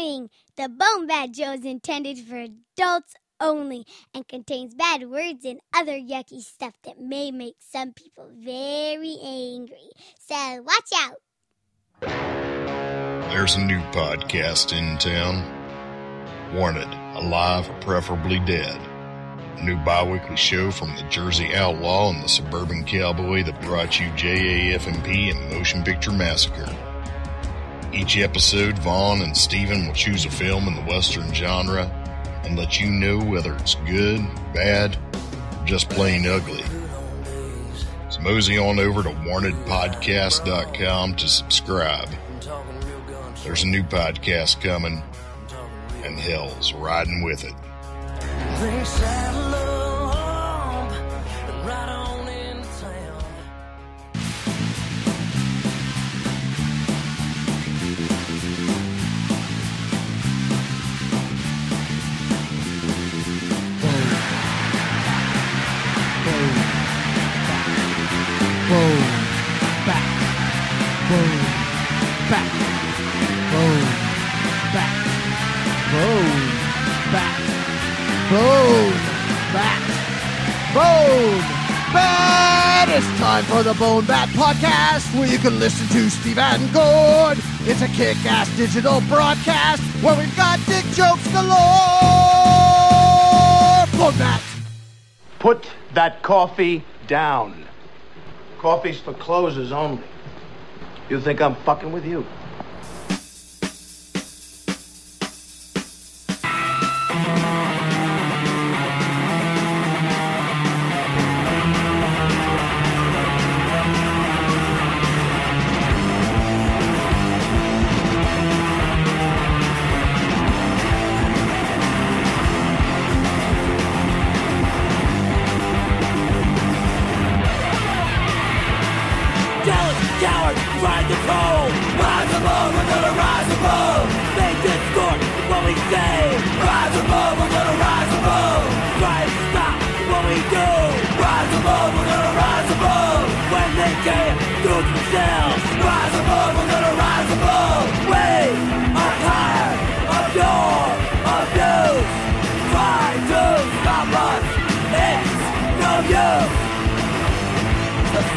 Warning! The Bone Bat Show is intended for adults only and contains bad words and other yucky stuff that may make some people very angry. So watch out! There's a new podcast in town. Wanted, alive or preferably dead. A new bi-weekly show from the Jersey Outlaw and the Suburban Cowboy that brought you JAFMP and Motion Picture Massacre. Each episode, Vaughn and Steven will choose a film in the Western genre and let you know whether it's good, bad, or just plain ugly. So mosey on over to wantedpodcast.com to subscribe. There's a new podcast coming, and hell's riding with it. Time for the Bone Bat Podcast, where you can listen to Steve and Gord. It's a kick-ass digital broadcast where we've got dick jokes galore. Bone Bat. Put that coffee down. Coffee's for closers only. You think I'm fucking with you?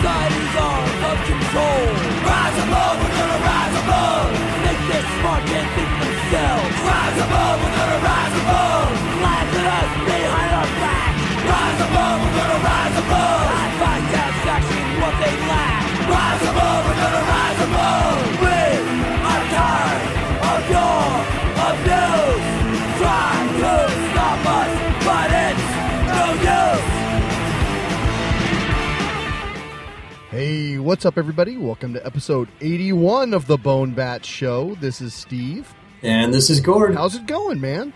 Arms of What's up, everybody? Welcome to episode 81 of the Bone Bat Show. This is Steve. And this is Gord. How's it going, man?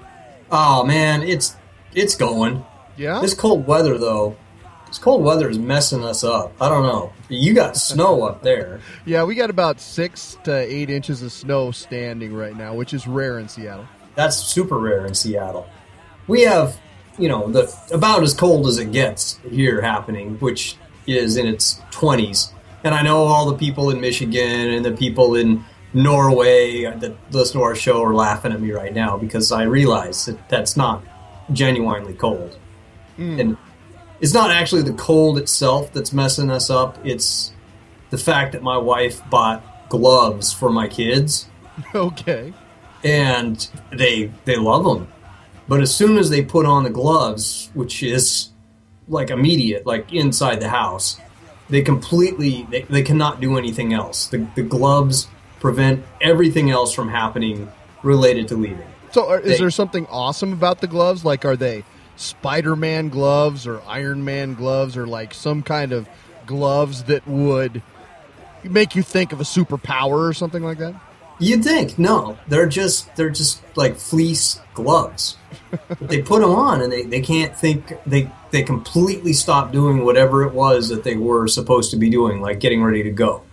Oh man, it's it's going. Yeah? This cold weather though, this cold weather is messing us up. I don't know. You got snow up there. Yeah, we got about six to eight inches of snow standing right now, which is rare in Seattle. That's super rare in Seattle. We have, you know, the about as cold as it gets here happening, which is in its 20s. And I know all the people in Michigan and the people in Norway that listen to our show are laughing at me right now because I realize that that's not genuinely cold. Hmm. And it's not actually the cold itself that's messing us up. It's the fact that my wife bought gloves for my kids Okay. and they they love them. But as soon as they put on the gloves, which is like immediate, like inside the house, they completely they, they cannot do anything else. The, the gloves prevent everything else from happening related to leaving. So, are, is They- there something awesome about the gloves? Like, are they Spider Man gloves or Iron Man gloves or like some kind of gloves that would make you think of a superpower or something like that? You'd think no, they're just they're just like fleece gloves. But they put them on and they, they can't think they they completely stop doing whatever it was that they were supposed to be doing, like getting ready to go,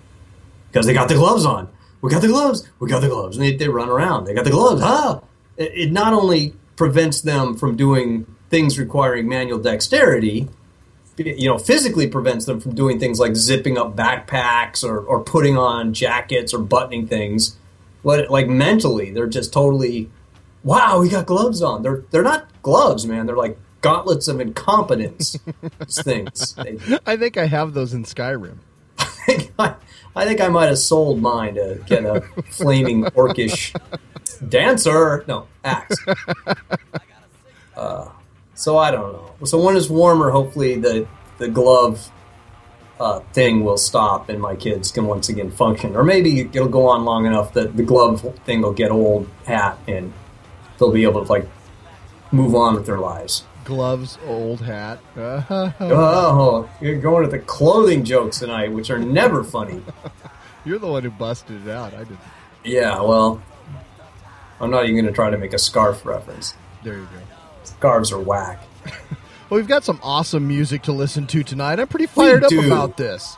because they got the gloves on. We got the gloves. We got the gloves, and they, they run around. They got the gloves. Ah! It, it not only prevents them from doing things requiring manual dexterity, you know, physically prevents them from doing things like zipping up backpacks or, or putting on jackets or buttoning things But like mentally, they're just totally, wow, we got gloves on. They're they're not gloves, man. They're like gauntlets of incompetence things. They, I think I have those in Skyrim. I, I think I might have sold mine to get a flaming orcish dancer. No, axe. Uh, so I don't know. So when it's warmer, hopefully the the glove uh, thing will stop and my kids can once again function. Or maybe it'll go on long enough that the glove thing will get old hat and they'll be able to like move on with their lives. Gloves, old hat. Oh, you're going to the clothing jokes tonight, which are never funny. You're the one who busted it out. I didn't. Yeah, well, I'm not even going to try to make a scarf reference. There you go. Scarves are whack. Well, we've got some awesome music to listen to tonight. I'm pretty fired up do. about this.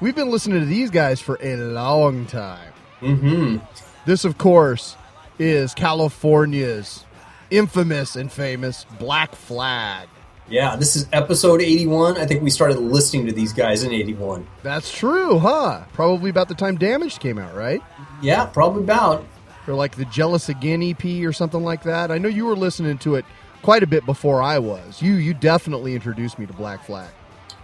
We've been listening to these guys for a long time. Mm-hmm. This, of course, is California's infamous and famous Black Flag. Yeah, this is episode 81. I think we started listening to these guys in 81. That's true, huh? Probably about the time Damaged came out, right? Yeah, probably about. Or like the Jealous Again EP or something like that. I know you were listening to it quite a bit before I was. You you definitely introduced me to Black Flag.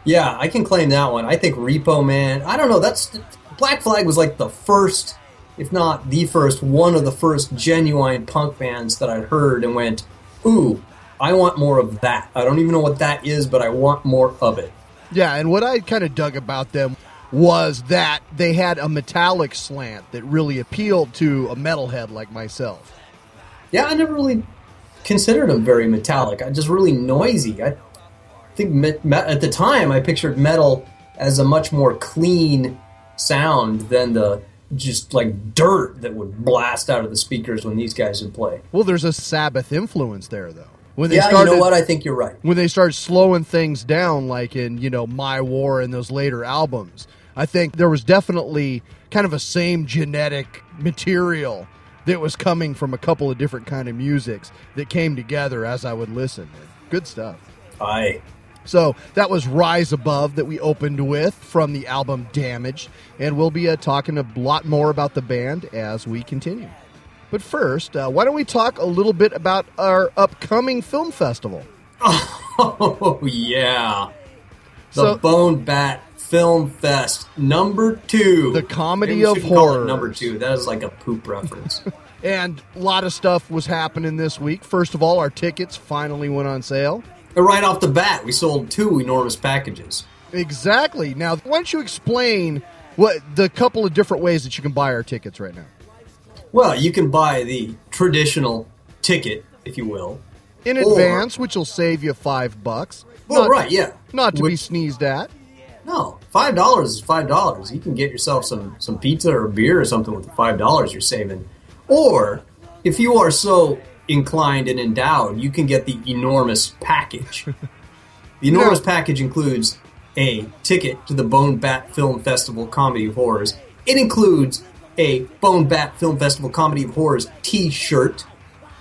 Yeah, I can claim that one. I think Repo Man. I don't know. That's Black Flag was like the first, if not the first, one of the first genuine punk bands that I heard and went, "Ooh, I want more of that." I don't even know what that is, but I want more of it. Yeah, and what I kind of dug about them was that they had a metallic slant that really appealed to a metalhead like myself. Yeah, I never really considered them very metallic. I just really noisy. I think me- me- at the time I pictured metal as a much more clean sound than the just like dirt that would blast out of the speakers when these guys would play. Well, there's a Sabbath influence there, though. When they yeah, started, you know what? I think you're right. when they started slowing things down, like in you know My War and those later albums, I think there was definitely kind of a same genetic material that was coming from a couple of different kind of musics that came together as I would listen. Good stuff. I So that was Rise Above that we opened with from the album Damaged, and we'll be uh, talking a lot more about the band as we continue. But first, uh, why don't we talk a little bit about our upcoming film festival? oh yeah, the So- Bone Bat Film Fest number two, The comedy of shouldn't call it horrors. Number two. That is like a poop reference. And a lot of stuff was happening this week. First of all, our tickets finally went on sale. Right off the bat, we sold two enormous packages. Exactly. Now, why don't you explain what the couple of different ways that you can buy our tickets right now? Well, you can buy the traditional ticket, if you will. In Or- advance, which will save you five bucks. Well, Not- right, yeah. Not to be sneezed at. No, five dollars is five dollars. You can get yourself some some pizza or beer or something with the five dollars you're saving. Or if you are so inclined and endowed, you can get the enormous package. the enormous package includes a ticket to the Bone Bat Film Festival Comedy of Horrors. It includes a Bone Bat Film Festival Comedy of Horrors T-shirt.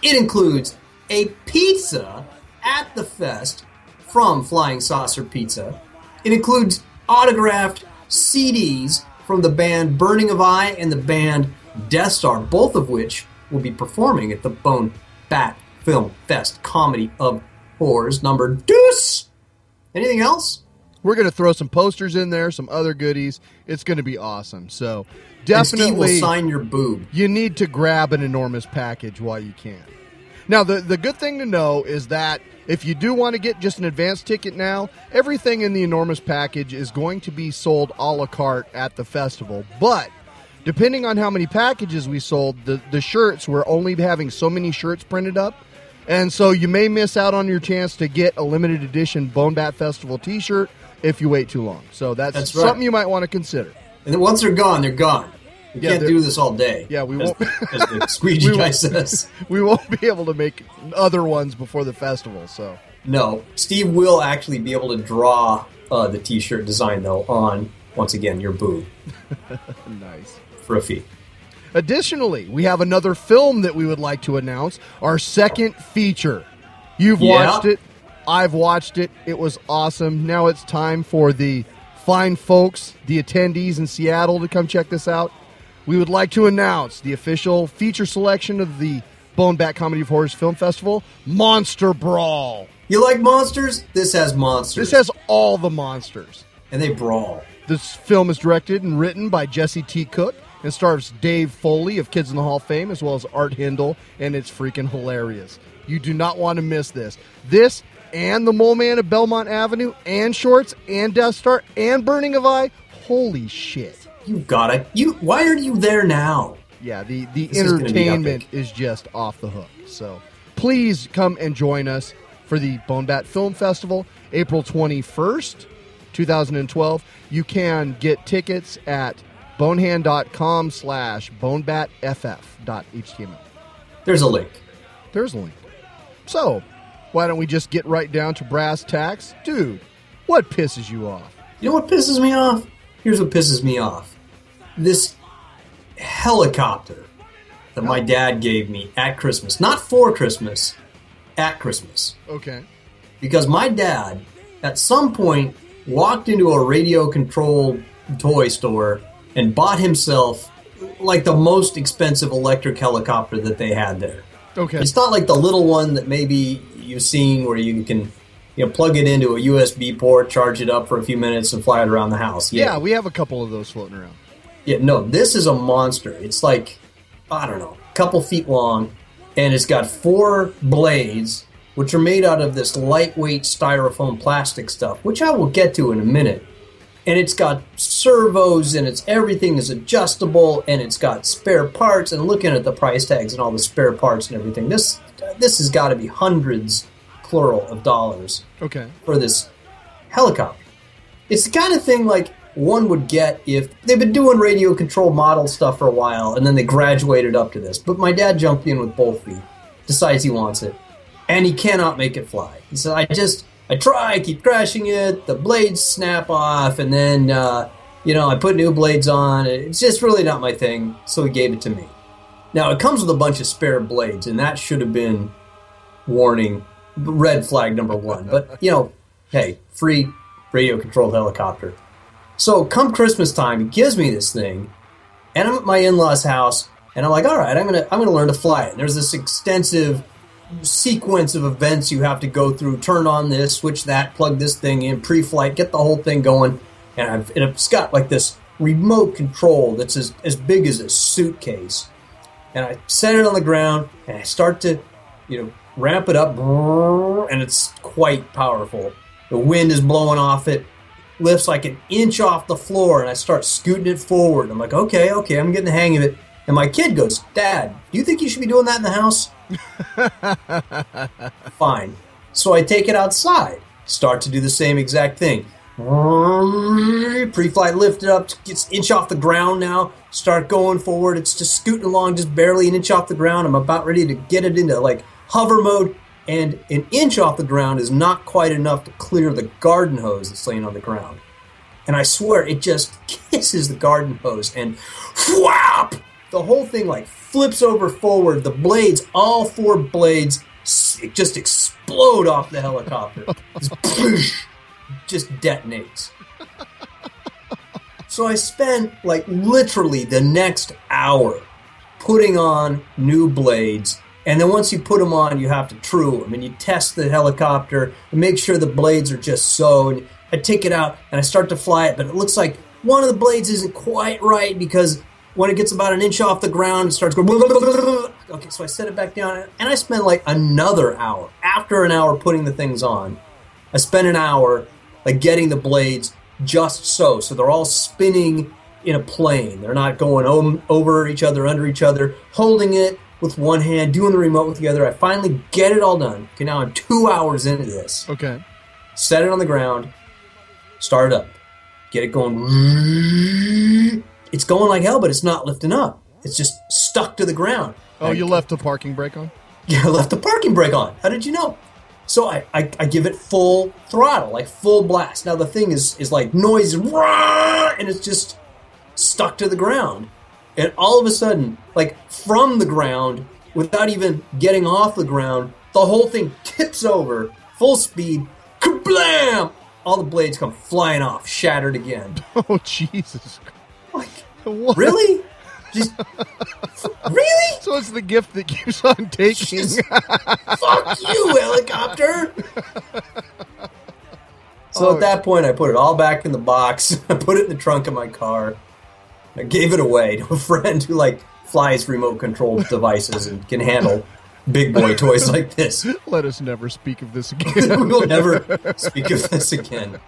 It includes a pizza at the fest from Flying Saucer Pizza. It includes autographed CDs from the band Burning of Eye and the band Death Star, both of which will be performing at the Bone Bat Film Fest Comedy of Horrors number deuce. Anything else? We're going to throw some posters in there, some other goodies. It's going to be awesome. So And Steve will definitely, sign your boob. you need to grab an enormous package while you can. Now, the, the good thing to know is that if you do want to get just an advance ticket now, everything in the enormous package is going to be sold a la carte at the festival. But depending on how many packages we sold, the, the shirts, we're only having so many shirts printed up. And so you may miss out on your chance to get a limited edition Bone Bat Festival t shirt if you wait too long. So that's, That's right. something you might want to consider. And once they're gone, they're gone. We Yeah, can't do this all day. Yeah, we as, won't- as the squeegee We guy says. We won't be able to make other ones before the festival. So No, Steve will actually be able to draw uh, the T-shirt design though on once again your boob nice. For a fee. Additionally, we have another film that we would like to announce our second feature. You've Yeah. watched it. I've watched it. It was awesome. Now it's time for the fine folks, the attendees in Seattle, to come check this out. we would like to announce the official feature selection of the Bone Bat Comedy of Horrors Film Festival, Monster Brawl. You like monsters? This has monsters. This has all the monsters. and they brawl. This film is directed and written by Jesse T. Cook and stars Dave Foley of Kids in the Hall of Fame as well as Art Hindle, and it's freaking hilarious. You do not want to miss this. This and The Mole Man of Belmont Avenue and Shorts and Death Star and Burning of Eye. Holy shit. You gotta. You. Why are you there now? Yeah, the, the This is entertainment epic. is just off the hook. So please come and join us for the Bone Bat Film Festival, April 21st, 2012. You can get tickets at bonehand.com slash bonebatff.html. There's a link. There's a link. So, why don't we just get right down to brass tacks? Dude, what pisses you off? You know what pisses me off? Here's what pisses me off. This helicopter that my dad gave me at Christmas, not for Christmas, at Christmas. Okay. Because my dad, at some point, walked into a radio controlled toy store and bought himself like the most expensive electric helicopter that they had there. Okay. It's not like the little one that maybe you've seen where you can you know plug it into a USB port, charge it up for a few minutes, and fly it around the house. yeah, we have a couple of those floating around. Yeah, no, this is a monster. It's like, I don't know, a couple feet long, and it's got four blades, which are made out of this lightweight styrofoam plastic stuff, which I will get to in a minute. And it's got servos, and it's everything is adjustable, and it's got spare parts. And looking at the price tags and all the spare parts and everything, this this has got to be hundreds, plural, of dollars Okay. for this helicopter. It's the kind of thing like one would get if they've been doing radio control model stuff for a while and then they graduated up to this. But my dad jumped in with both feet, decides he wants it, and he cannot make it fly. He said, I just, I try, I keep crashing it, the blades snap off, and then, uh, you know, I put new blades on. It's just really not my thing, so he gave it to me. Now, it comes with a bunch of spare blades, and that should have been warning, red flag number one. But, you know, hey, free radio controlled helicopter. So come Christmas time, he gives me this thing, and I'm at my in-laws' house, and I'm like, all right, I'm gonna I'm gonna learn to fly it. And there's this extensive sequence of events you have to go through. Turn on this, switch that, plug this thing in, pre-flight, get the whole thing going. And I've it's got like this remote control that's as, as big as a suitcase. And I set it on the ground and I start to, you know, ramp it up, and it's quite powerful. The wind is blowing off it, lifts like an inch off the floor, and I start scooting it forward. I'm like, okay, okay, I'm getting the hang of it. And my kid goes, Dad, do you think you should be doing that in the house? Fine. So I take it outside, start to do the same exact thing. Pre-flight lifted up, gets inch off the ground now. Start going forward. It's just scooting along, just barely an inch off the ground. I'm about ready to get it into like hover mode, and an inch off the ground is not quite enough to clear the garden hose that's laying on the ground. And I swear it just kisses the garden hose and whap! The whole thing like flips over forward. The blades, all four blades, just explode off the helicopter. Just, just detonates. So I spent like literally the next hour putting on new blades. And then once you put them on, you have to true them and you test the helicopter and make sure the blades are just so. And I take it out and I start to fly it, but it looks like one of the blades isn't quite right because when it gets about an inch off the ground, it starts going. Okay, so I set it back down and I spent like another hour. After an hour putting the things on, I spent an hour like getting the blades just so. So they're all spinning in a plane. They're not going om- over each other, under each other, holding it with one hand, doing the remote with the other. I finally get it all done. Okay, now I'm two hours into this. Okay. Set it on the ground, start it up, get it going. It's going like hell, but it's not lifting up. It's just stuck to the ground. Oh, you left the parking brake on? Yeah, I left the parking brake on. How did you know? So I, I, I give it full throttle, like full blast. Now the thing is is like noise and it's just stuck to the ground. And all of a sudden, like from the ground, without even getting off the ground, the whole thing tips over, full speed, kablam! All the blades come flying off, shattered again. Oh, Jesus. Like, What? really? Just, really? So it's the gift that keeps on taking. Just- Fuck you, helicopter. So Oh. at that point, I put it all back in the box. I put it in the trunk of my car. I gave it away to a friend who like flies remote controlled devices and can handle big boy toys like this. Let us never speak of this again. we'll never speak of this again.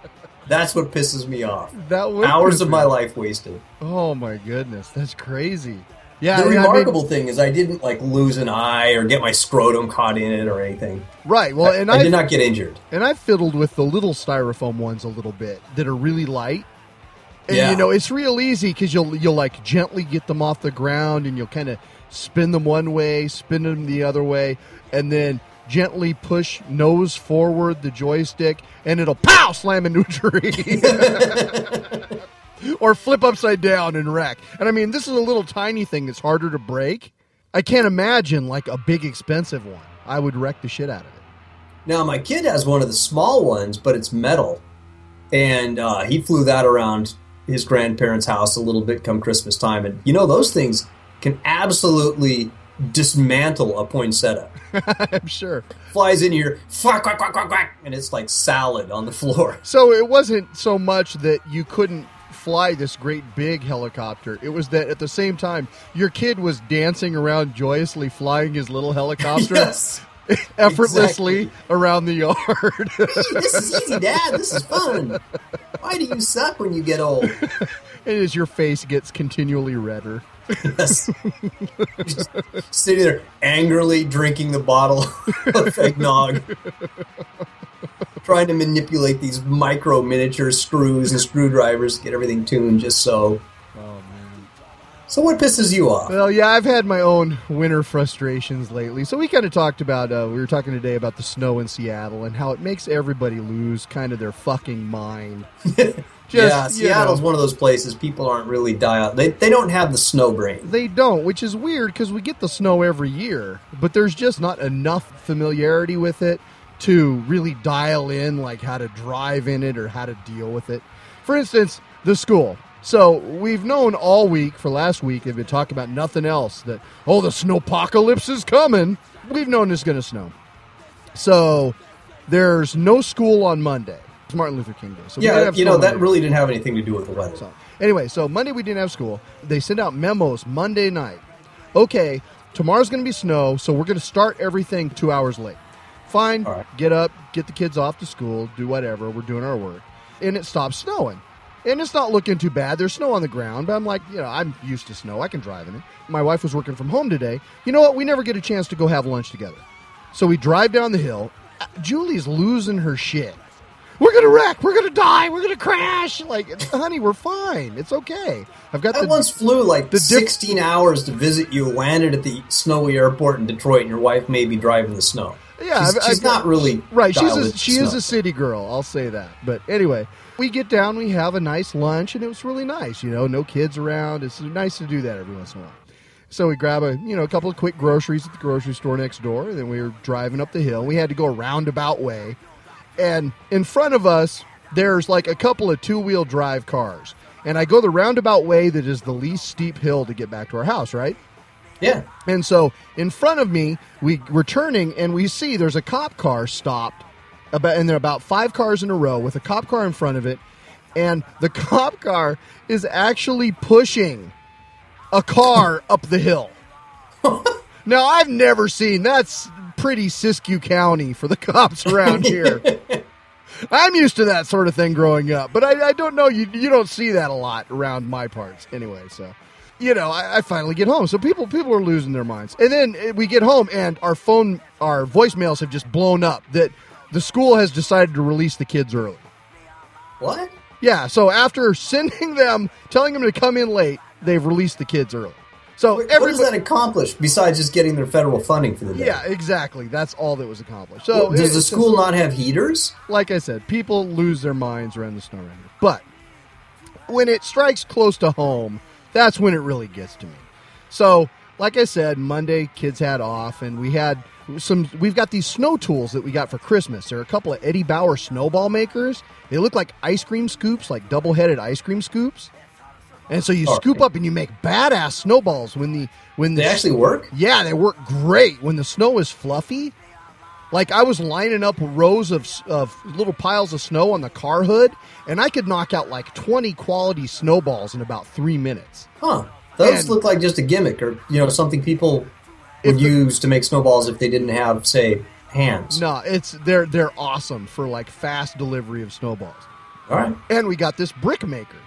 That's what pisses me off. That would Hours of my life wasted. Oh my goodness, that's crazy. Yeah, The I mean- remarkable thing is I didn't like lose an eye or get my scrotum caught in it or anything. right. Well, and I I did not get injured. and I fiddled with the little styrofoam ones a little bit that are really light. And Yeah. you know, it's real easy because you'll you'll like gently get them off the ground and you'll kind of spin them one way, spin them the other way, and then gently push nose forward the joystick, and it'll pow slam into a tree. or flip upside down and wreck. And I mean, this is a little tiny thing that's harder to break. I can't imagine like a big expensive one. I would wreck the shit out of it. Now my kid has one of the small ones, but it's metal, and uh, he flew that around his grandparents' house a little bit come Christmas time, and you know those things can absolutely dismantle a poinsettia. I'm sure. Flies in here, quack quack quack quack quack, and it's like salad on the floor. So it wasn't so much that you couldn't fly this great big helicopter. It was that at the same time your kid was dancing around joyously flying his little helicopter Yes. effortlessly exactly. around the yard. this is easy, Dad. This is fun. Why do you suck when you get old? and as your face gets continually redder. Yes. Just sitting there angrily drinking the bottle of eggnog. Trying to manipulate these micro miniature screws and screwdrivers to get everything tuned just so. Oh man. So what pisses you off? Well, yeah, I've had my own winter frustrations lately. So we kind of talked about uh, we were talking today about the snow in Seattle and how it makes everybody lose kind of their fucking mind. yeah, you Seattle's know. one of those places people aren't really dialed. They, they don't have the snow brain. They don't, which is weird because we get the snow every year, but there's just not enough familiarity with it to really dial in like how to drive in it or how to deal with it. For instance, the school. So we've known all week for last week, they've been talking about nothing else that, oh, the snowpocalypse is coming. We've known it's going to snow. So there's no school on Monday. Martin Luther King Day. So Yeah, you know, that Monday. really didn't have anything to do with the weather. So anyway, so Monday we didn't have school. They send out memos Monday night. Okay, tomorrow's going to be snow, so we're going to start everything two hours late. Fine. Right. Get up, get the kids off to school, do whatever. We're doing our work, and it stops snowing. And it's not looking too bad. There's snow on the ground, but I'm like, you know, I'm used to snow. I can drive in it. My wife was working from home today. You know what? We never get a chance to go have lunch together. So we drive down the hill. Uh, Julie's losing her shit. We're gonna wreck. We're gonna die. We're gonna crash. Like, honey, we're fine. It's okay. I've got I the once flew like the diff- 16 hours to visit you, landed at the snowy airport in Detroit, and your wife may be driving the snow. Yeah, she's, I've- she's I've- not really right. She's a, she is a city girl. I'll say that. But anyway, we get down. We have a nice lunch, and it was really nice. You know, no kids around. It's nice to do that every once in a while. So we grab a you know a couple of quick groceries at the grocery store next door, and then we were driving up the hill. We had to go a roundabout way, and in front of us there's like a couple of two wheel drive cars. And I go the roundabout way that is the least steep hill to get back to our house, right? Yeah. And so in front of me, we we're turning and we see there's a cop car stopped about and there are about five cars in a row with a cop car in front of it, and the cop car is actually pushing a car up the hill. now I've never seen that's pretty Siskiyou County for the cops around here. I'm used to that sort of thing growing up, but I, I don't know. You you don't see that a lot around my parts anyway. So, you know, I, I finally get home. So people people are losing their minds, and then eh, we get home and our phone our voicemails have just blown up that the school has decided to release the kids early. What? Yeah. So after sending them, telling them to come in late, they've released the kids early. So What, does that accomplish besides just getting their federal funding for the day? yeah, exactly. That's all that was accomplished. So Well, does it- the school not have heaters? like I said, people lose their minds around the snow. But when it strikes close to home, that's when it really gets to me. So, like I said, Monday kids had off, and we had some. We've got these snow tools that we got for Christmas. There are a couple of Eddie Bauer snowball makers. They look like ice cream scoops, like double-headed ice cream scoops. And so you Oh, scoop okay. up and you make badass snowballs when the when the They actually work. yeah, they work great when the snow is fluffy. Like I was lining up rows of of little piles of snow on the car hood, and I could knock out like twenty quality snowballs in about three minutes. Huh? Those And- look like just a gimmick, or you know, something people would the- use to make snowballs if they didn't have, say, hands. No, it's they're they're awesome for like fast delivery of snowballs. All right. And we got this brick maker,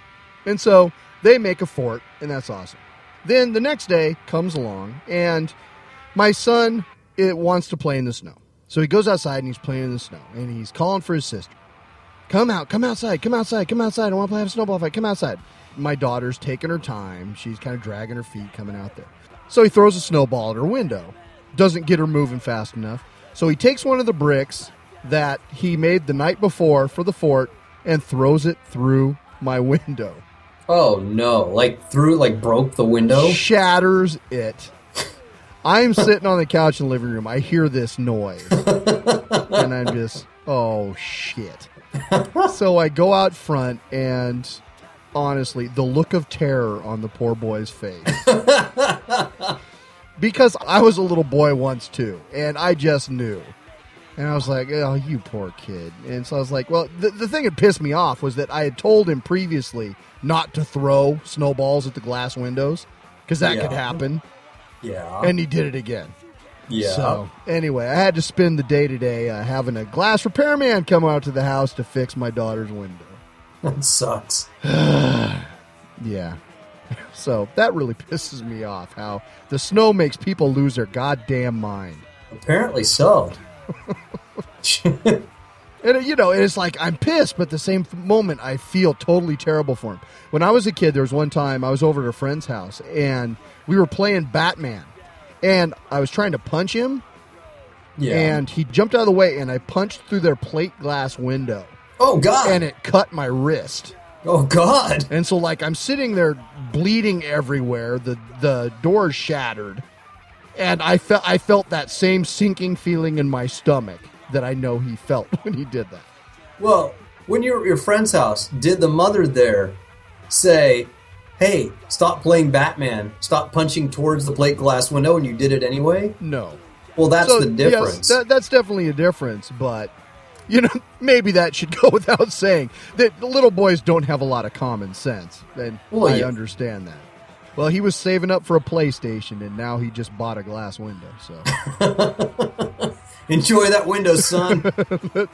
and so they make a fort, and that's awesome. Then the next day comes along, and my son it wants to play in the snow. So he goes outside and he's playing in the snow, and he's calling for his sister. Come out, come outside, come outside, come outside. I want to play a snowball fight. Come outside. My daughter's taking her time. She's kind of dragging her feet coming out there. So he throws a snowball at her window. Doesn't get her moving fast enough. So he takes one of the bricks that he made the night before for the fort and throws it through my window. Oh no! Like through, like broke the window. Shatters it. I'm sitting on the couch in the living room. I hear this noise. and I'm just, oh shit. so I go out front and honestly, the look of terror on the poor boy's face. because I was a little boy once too, and I just knew. And I was like, oh, you poor kid. And so I was like, well, the, the thing that pissed me off was that I had told him previously not to throw snowballs at the glass windows because that could happen. Yeah. And he did it again. yeah. So anyway, I had to spend the day today uh, having a glass repairman come out to the house to fix my daughter's window. that sucks. Yeah. So that really pisses me off how the snow makes people lose their goddamn mind. Apparently so. And you know, it's like I'm pissed, but at the same moment, I feel totally terrible for him. When I was a kid, there was one time I was over at a friend's house and we were playing Batman, and I was trying to punch him, Yeah. and he jumped out of the way, and I punched through their plate glass window, oh god. and it cut my wrist. oh god. And so, like, I'm sitting there bleeding everywhere. The the door's shattered, and I felt I felt that same sinking feeling in my stomach that I know he felt when he did that. Well, when you were at your friend's house, did the mother there say, "Hey, stop playing Batman. Stop punching towards the plate glass window," and you did it anyway? No, Well, that's So, the yes, difference. that, that's definitely a difference, but you know, maybe that should go without saying that little boys don't have a lot of common sense, and Well, I yeah. understand that. Well, he was saving up for a PlayStation, and now he just bought a glass window. So Enjoy that window, son.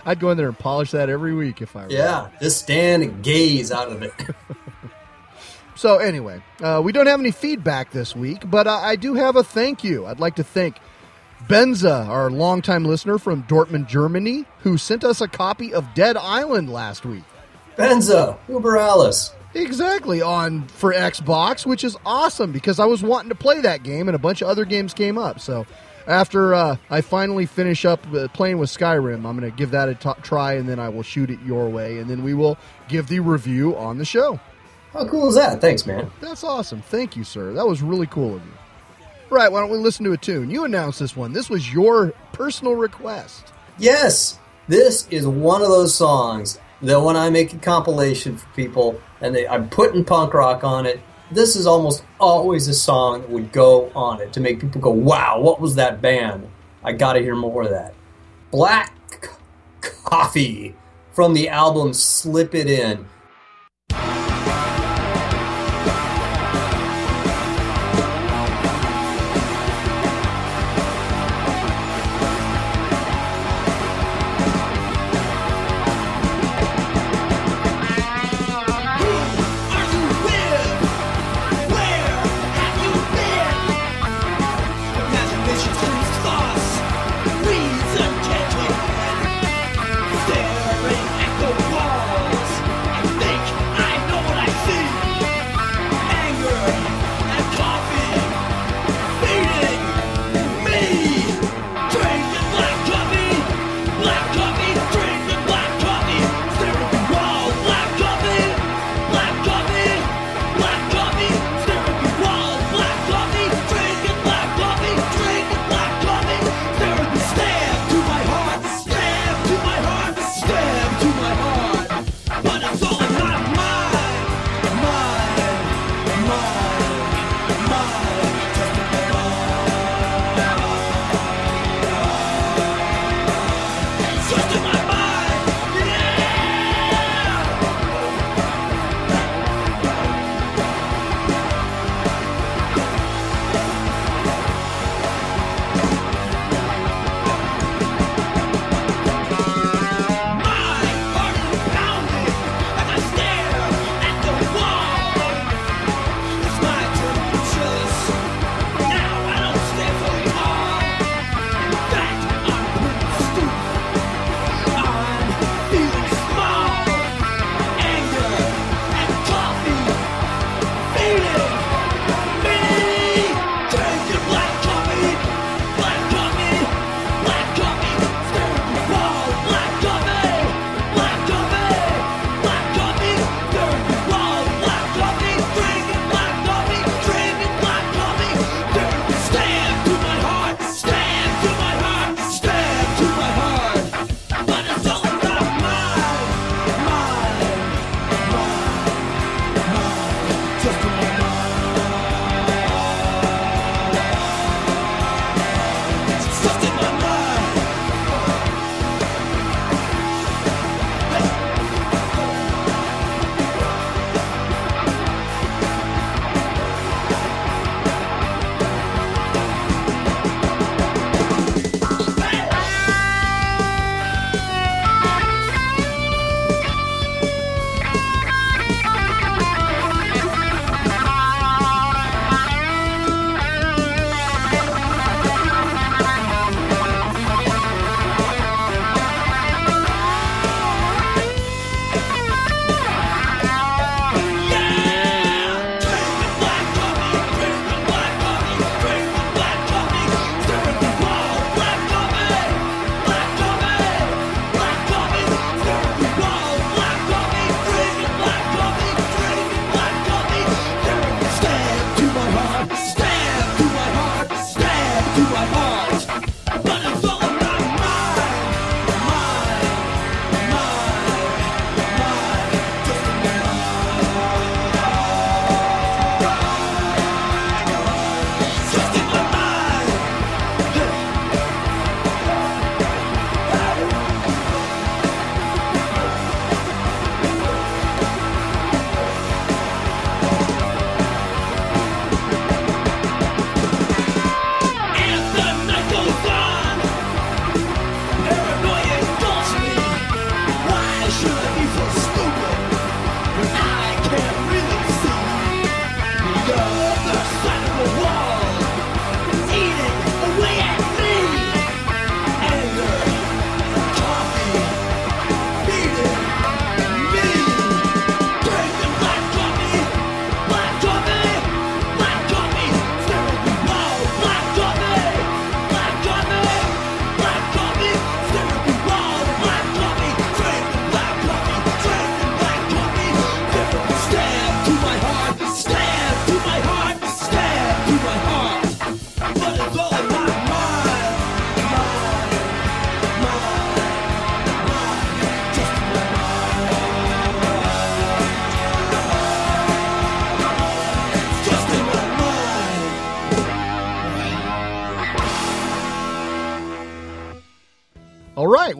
I'd go in there and polish that every week if I were. yeah, just stand and gaze out of it. So anyway, uh, we don't have any feedback this week, but uh, I do have a thank you. I'd like to thank Benza, our longtime listener from Dortmund, Germany, who sent us a copy of Dead Island last week. Benza, Uber Alice. Exactly on for Xbox, which is awesome because I was wanting to play that game and a bunch of other games came up. So after uh, I finally finish up uh, playing with Skyrim, I'm going to give that a t- try and then I will shoot it your way and then we will give the review on the show. How cool is that? Thanks, man. That's awesome. Thank you, sir. That was really cool of you. Right, why don't we listen to a tune? You announced this one. This was your personal request. Yes, this is one of those songs that when I make a compilation for people and they, I'm putting punk rock on it, this is almost always a song that would go on it to make people go, wow, what was that band? I gotta hear more of that. Black Coffee from the album Slip It In.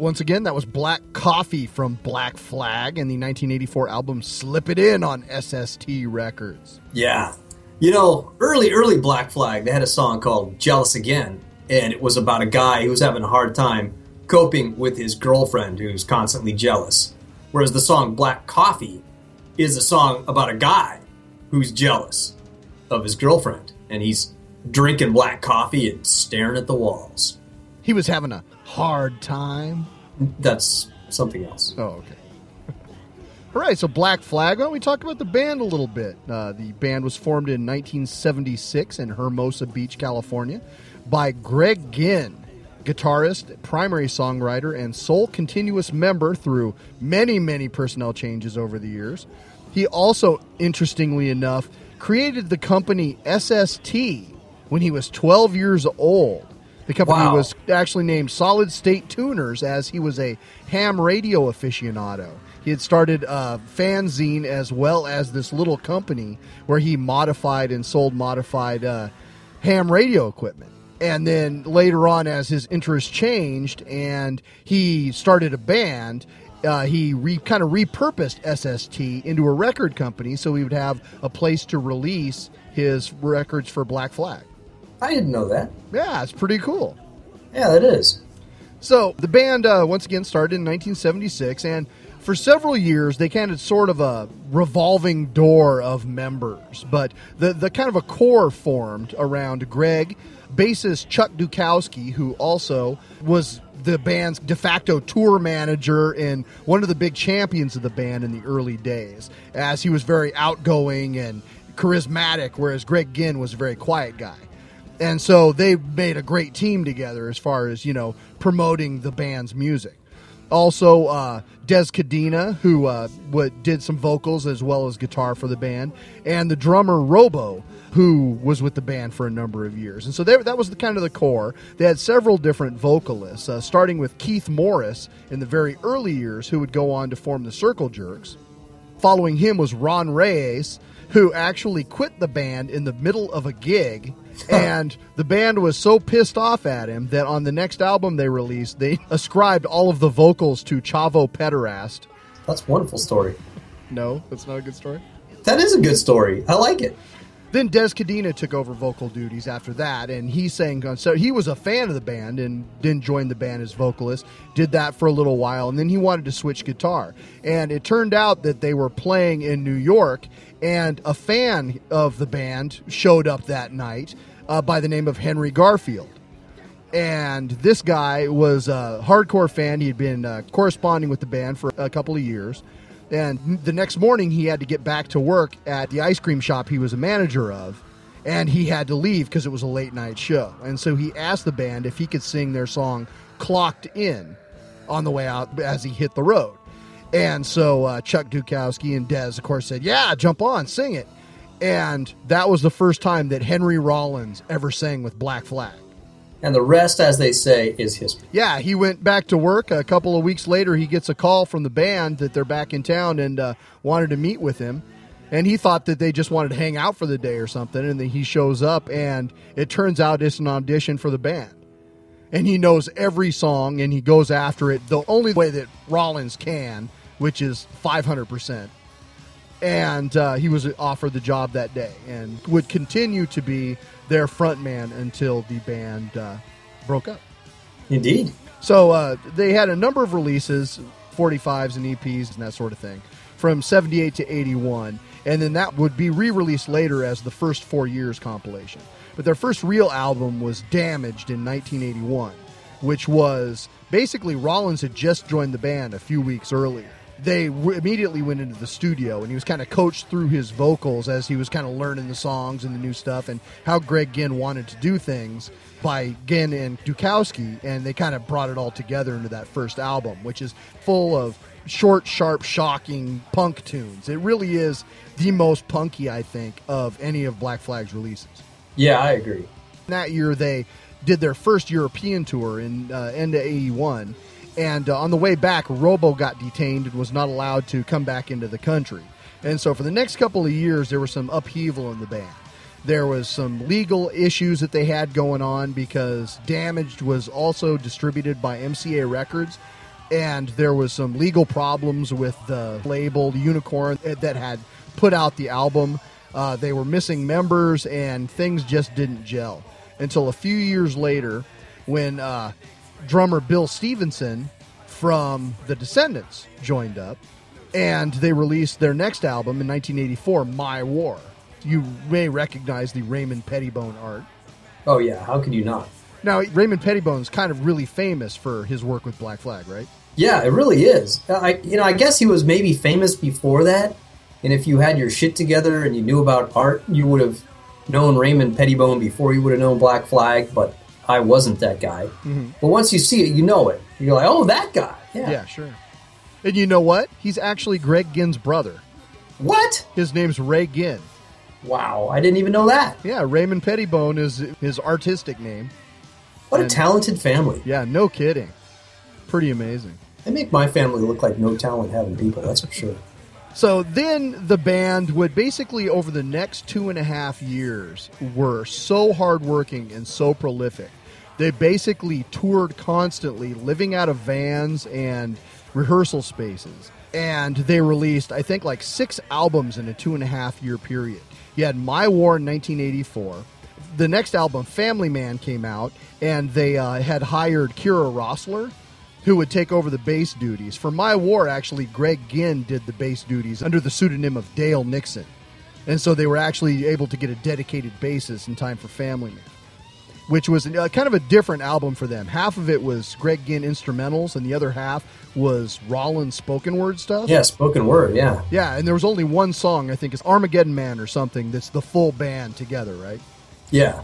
Once again, that was Black Coffee from Black Flag and the 1984 album Slip It In on SST Records. Yeah. You know, early, early Black Flag, they had a song called Jealous Again, and it was about a guy who was having a hard time coping with his girlfriend who's constantly jealous. Whereas the song Black Coffee is a song about a guy who's jealous of his girlfriend, and he's drinking black coffee and staring at the walls. He was having a hard time. That's something else. Oh, okay. All right, so Black Flag. Why don't we talk about the band a little bit? Uh, the band was formed in 1976 in Hermosa Beach, California, by Greg Ginn, guitarist, primary songwriter, and sole continuous member through many, many personnel changes over the years. He also, interestingly enough, created the company SST when he was 12 years old. The company Wow. was actually named Solid State Tuners as he was a ham radio aficionado. He had started a fanzine as well as this little company where he modified and sold modified uh, ham radio equipment. And then later on, as his interest changed and he started a band, uh, he re- kind of repurposed SST into a record company so he would have a place to release his records for Black Flag. I didn't know that. Yeah, it's pretty cool. Yeah, that is. So the band uh, once again started in 1976, and for several years they kind of sort of a revolving door of members. But the the kind of a core formed around Greg, bassist Chuck Dukowski, who also was the band's de facto tour manager and one of the big champions of the band in the early days, as he was very outgoing and charismatic, whereas Greg Ginn was a very quiet guy and so they made a great team together as far as you know promoting the band's music. Also uh, dez cadena who uh, did some vocals as well as guitar for the band and the drummer robo who was with the band for a number of years. And so they, that was the kind of the core. They had several different vocalists uh, starting with keith morris in the very early years who would go on to form the circle jerks. Following him was Ron Reyes, who actually quit the band in the middle of a gig. and the band was so pissed off at him that on the next album they released, they ascribed all of the vocals to Chavo Pederast. That's a wonderful story. No, that's not a good story. That is a good story. I like it. Then Dez Cadena took over vocal duties after that, and he sang on. So he was a fan of the band and didn't join the band as vocalist. Did that for a little while, and then he wanted to switch guitar. And it turned out that they were playing in New York, and a fan of the band showed up that night uh, by the name of Henry Garfield. And this guy was a hardcore fan. He had been uh, corresponding with the band for a couple of years. And the next morning, he had to get back to work at the ice cream shop he was a manager of. And he had to leave because it was a late night show. And so he asked the band if he could sing their song Clocked In on the way out as he hit the road. And so uh, Chuck Dukowski and Dez, of course, said, Yeah, jump on, sing it. And that was the first time that Henry Rollins ever sang with Black Flag. And the rest, as they say, is history. Yeah, he went back to work. A couple of weeks later, he gets a call from the band that they're back in town and uh, wanted to meet with him. And he thought that they just wanted to hang out for the day or something. And then he shows up, and it turns out it's an audition for the band. And he knows every song, and he goes after it the only way that Rollins can, which is 500%. And uh, he was offered the job that day and would continue to be their frontman until the band uh, broke up. Indeed. So uh, they had a number of releases, 45s and EPs and that sort of thing, from 78 to 81. And then that would be re released later as the first four years compilation. But their first real album was Damaged in 1981, which was basically Rollins had just joined the band a few weeks earlier. They w- immediately went into the studio and he was kind of coached through his vocals as he was kind of learning the songs and the new stuff and how Greg Ginn wanted to do things by Ginn and Dukowski. And they kind of brought it all together into that first album, which is full of short, sharp, shocking punk tunes. It really is the most punky, I think, of any of Black Flag's releases. Yeah, I agree. That year, they did their first European tour in uh, end of '81, and uh, on the way back, Robo got detained and was not allowed to come back into the country. And so, for the next couple of years, there was some upheaval in the band. There was some legal issues that they had going on because Damaged was also distributed by MCA Records, and there was some legal problems with the label Unicorn that had put out the album. Uh, they were missing members, and things just didn't gel until a few years later, when uh, drummer Bill Stevenson from the Descendents joined up, and they released their next album in 1984, My War. You may recognize the Raymond Pettibon art. Oh yeah, how could you not? Now, Raymond Pettibon's kind of really famous for his work with Black Flag, right? Yeah, it really is. Uh, I you know I guess he was maybe famous before that, and if you had your shit together and you knew about art, you would have known Raymond Pettibon before you would have known Black Flag. But I wasn't that guy. Mm-hmm. But once you see it, you know it. You're like, oh, that guy. Yeah. Yeah, sure. And you know what? He's actually Greg Ginn's brother. What? His name's Ray Ginn. Wow, I didn't even know that. Yeah, Raymond Pettibon is his artistic name. What a talented family. Yeah, no kidding. Pretty amazing. They make my family look like no talent having people. That's for sure. So then the band would basically, over the next two and a half years, were so hardworking and so prolific. They basically toured constantly, living out of vans and rehearsal spaces. And they released, I think, like six albums in a two and a half year period. You had My War in 1984. The next album, Family Man, came out, and they uh, had hired Kira Roessler, who would take over the bass duties. For My War, actually, Greg Ginn did the bass duties under the pseudonym of Dale Nixon. And so they were actually able to get a dedicated bassist in time for Family Man, which was uh, kind of a different album for them. Half of it was Greg Ginn instrumentals, and the other half was Rollins spoken word stuff. Yeah, spoken word. Yeah. Yeah, and there was only one song, I think it's Armageddon Man or something, that's the full band together, right? Yeah.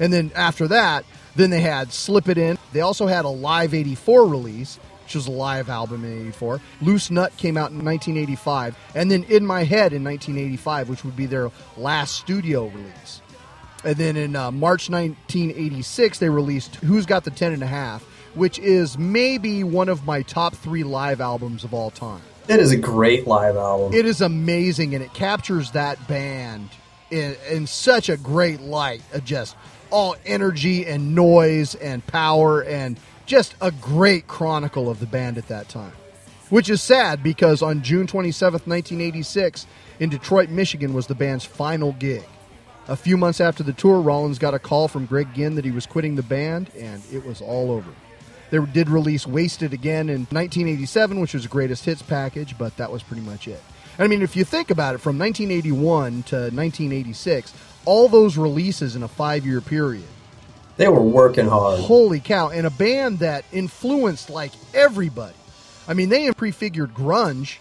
And then after that, then they had Slip It In. They also had a Live 84 release, which was a live album in 84. Loose Nut came out in 1985. And then In My Head in 1985, which would be their last studio release. And then in uh, March 1986, they released Who's Got the Ten and a Half, which is maybe one of my top three live albums of all time. That is a great live album. It is amazing, and it captures that band in, in such a great light just all energy and noise and power, and just a great chronicle of the band at that time. Which is sad because on June 27th, 1986, in Detroit, Michigan, was the band's final gig. A few months after the tour, Rollins got a call from Greg Ginn that he was quitting the band, and it was all over. They did release Wasted again in 1987, which was a greatest hits package, but that was pretty much it. I mean, if you think about it, from 1981 to 1986, all those releases in a five year period. they were working hard. Holy cow. And a band that influenced like everybody. I mean, they prefigured grunge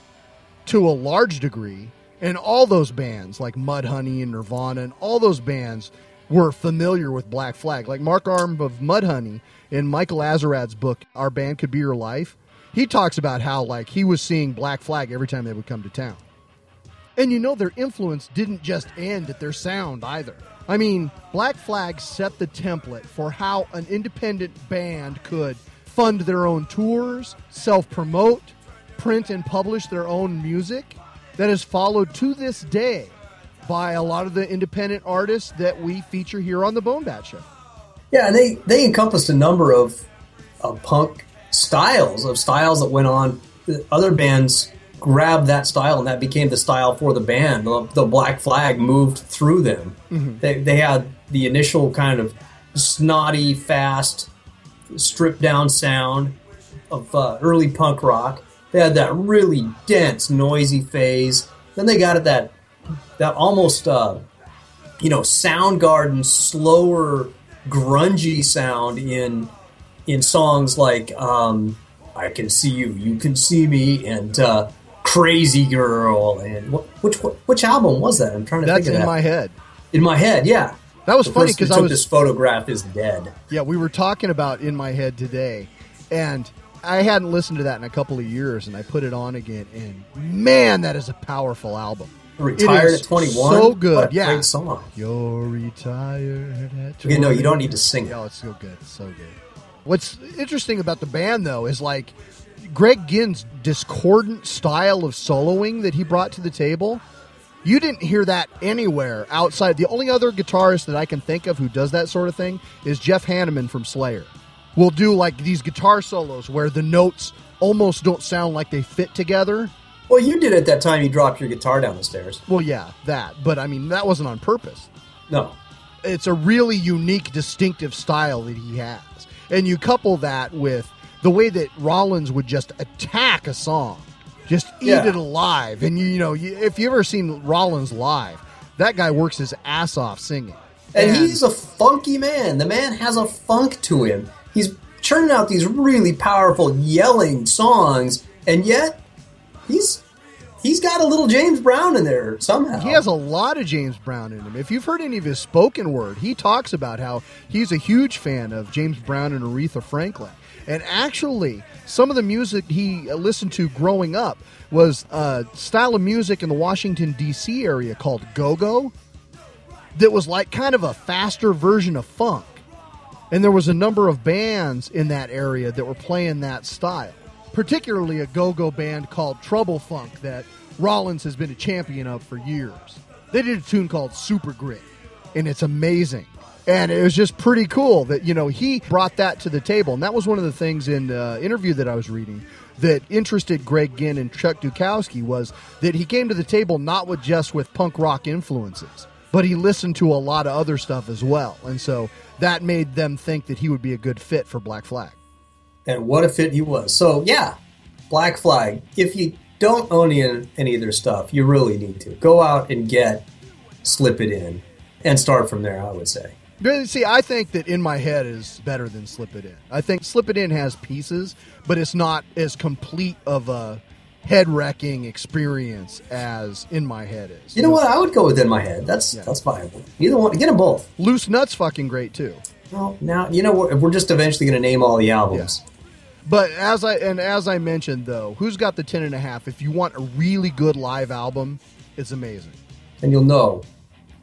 to a large degree, and all those bands like Mudhoney and Nirvana and all those bands were familiar with Black Flag. Like Mark Arm of Mudhoney in Michael Azerrad's book, Our Band Could Be Your Life, he talks about how like he was seeing Black Flag every time they would come to town. And you know their influence didn't just end at their sound either. I mean, Black Flag set the template for how an independent band could fund their own tours, self promote, print and publish their own music. That is followed to this day by a lot of the independent artists that we feature here on the Bone Bat Show. Yeah, and they they encompassed a number of, of punk styles of styles that went on. Other bands grabbed that style, and that became the style for the band. The, the Black Flag moved through them. They they had the initial kind of snotty, fast, stripped down sound of uh, early punk rock. They had that really dense, noisy phase. Then they got at that that almost uh, you know Soundgarden slower, grungy sound in in songs like um, "I Can See You, You Can See Me" and uh, "Crazy Girl." And wh- which which album was that? I'm trying to That's think of in that. my head. in my head, yeah. That was The funny because I was this photograph is dead. Yeah, we were talking about in my head today, and I hadn't listened to that in a couple of years, and I put it on again, and man, that is a powerful album. Retired at 21. so good. What yeah, great song. You're retired at 21. You know, you don't need to sing it. Oh, it's so good, it's so good. What's interesting about the band though is like Greg Ginn's discordant style of soloing that he brought to the table You didn't hear that anywhere outside. The only other guitarist that I can think of who does that sort of thing is Jeff Hanneman from Slayer. Will do like these guitar solos where the notes almost don't sound like they fit together. Well, you did it that time you dropped your guitar down the stairs. Well, yeah, that. But I mean, that wasn't on purpose. No. It's a really unique, distinctive style that he has. And you couple that with the way that Rollins would just attack a song, just eat Yeah. it alive. And you, you know, you, if you ever seen Rollins live, that guy works his ass off singing. And he's a funky man. The man has a funk to him. He's churning out these really powerful yelling songs, and yet he's he's got a little James Brown in there somehow. He has a lot of James Brown in him. If you've heard any of his spoken word, he talks about how he's a huge fan of James Brown and Aretha Franklin. And actually, some of the music he listened to growing up was a style of music in the Washington, D.C. area called go go that was like kind of a faster version of funk. And there was a number of bands in that area that were playing that style, particularly a go go band called Trouble Funk that Rollins has been a champion of for years. They did a tune called Super Grit, and it's amazing. And it was just pretty cool that, you know, he brought that to the table. And that was one of the things in the interview that I was reading that interested Greg Ginn and Chuck Dukowski was that he came to the table not with just with punk rock influences, but he listened to a lot of other stuff as well. And so that made them think that he would be a good fit for Black Flag. And what a fit he was. So yeah, Black Flag. If you don't own any, of their stuff, you really need to go out and get Slip It In, and start from there. I would say. See, I think that In My Head is better than Slip It In. I think Slip It In has pieces, but it's not as complete of a head wrecking experience as In My Head is. You know what? I would go with In My Head. That's that's viable. Either one, get them both. Loose Nuts fucking great too. Well, now you know we're, we're just eventually going to name all the albums. But as I and as I mentioned though, who's got the ten and a half? If you want a really good live album, it's amazing. and you'll know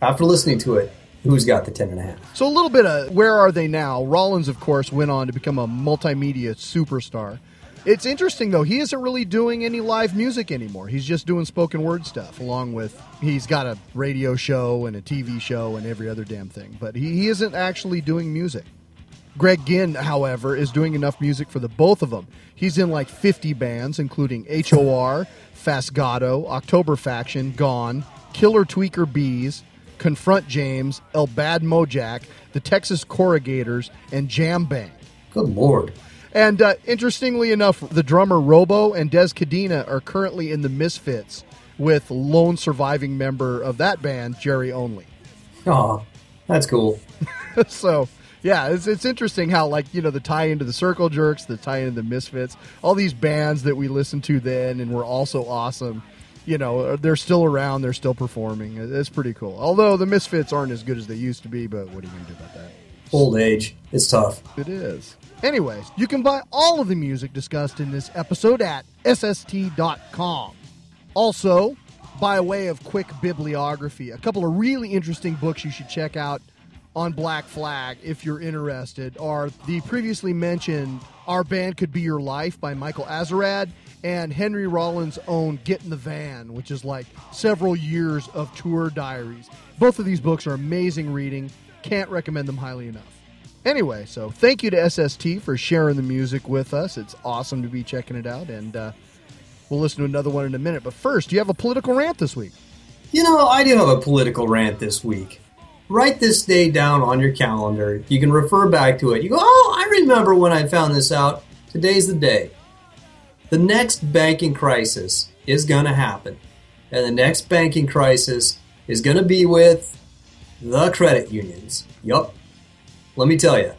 after listening to it who's got the ten and a half. So a little bit of where are they now? Rollins, of course, went on to become a multimedia superstar. It's interesting though; he isn't really doing any live music anymore. He's just doing spoken word stuff, along with he's got a radio show and a TV show and every other damn thing. But he, he isn't actually doing music. Greg Ginn, however, is doing enough music for the both of them. He's in like 50 bands, including HOR, Fasgato, October Faction, Gone, Killer Tweeker Bees, Confront James, El Bad Mojack, the Texas Corrugators, and Jam Bang. Good lord! And uh, interestingly enough, the drummer Robo and Dez Cadena are currently in the Misfits with lone surviving member of that band, Jerry Only. Aw, that's cool. so yeah, it's, it's interesting how like you know the tie into the Circle Jerks, the tie into the Misfits, all these bands that we listened to then and were also awesome. You know, they're still around, they're still performing. It's pretty cool. Although the Misfits aren't as good as they used to be, but what are you gonna do about that? Old age, it's tough. It is. Anyways, you can buy all of the music discussed in this episode at SST.com. Also, by way of quick bibliography, a couple of really interesting books you should check out on Black Flag if you're interested are the previously mentioned Our Band Could Be Your Life by Michael Azerrad and Henry Rollins' own Get in the Van, which is like several years of tour diaries. Both of these books are amazing reading. Can't recommend them highly enough. Anyway, so thank you to SST for sharing the music with us. It's awesome to be checking it out, and uh, we'll listen to another one in a minute. But first, do you have a political rant this week. You know, I do have a political rant this week. Write this day down on your calendar. You can refer back to it. You go, oh, I remember when I found this out. Today's the day. The next banking crisis is going to happen. And the next banking crisis is going to be with the credit unions. Yup. Let me tell you,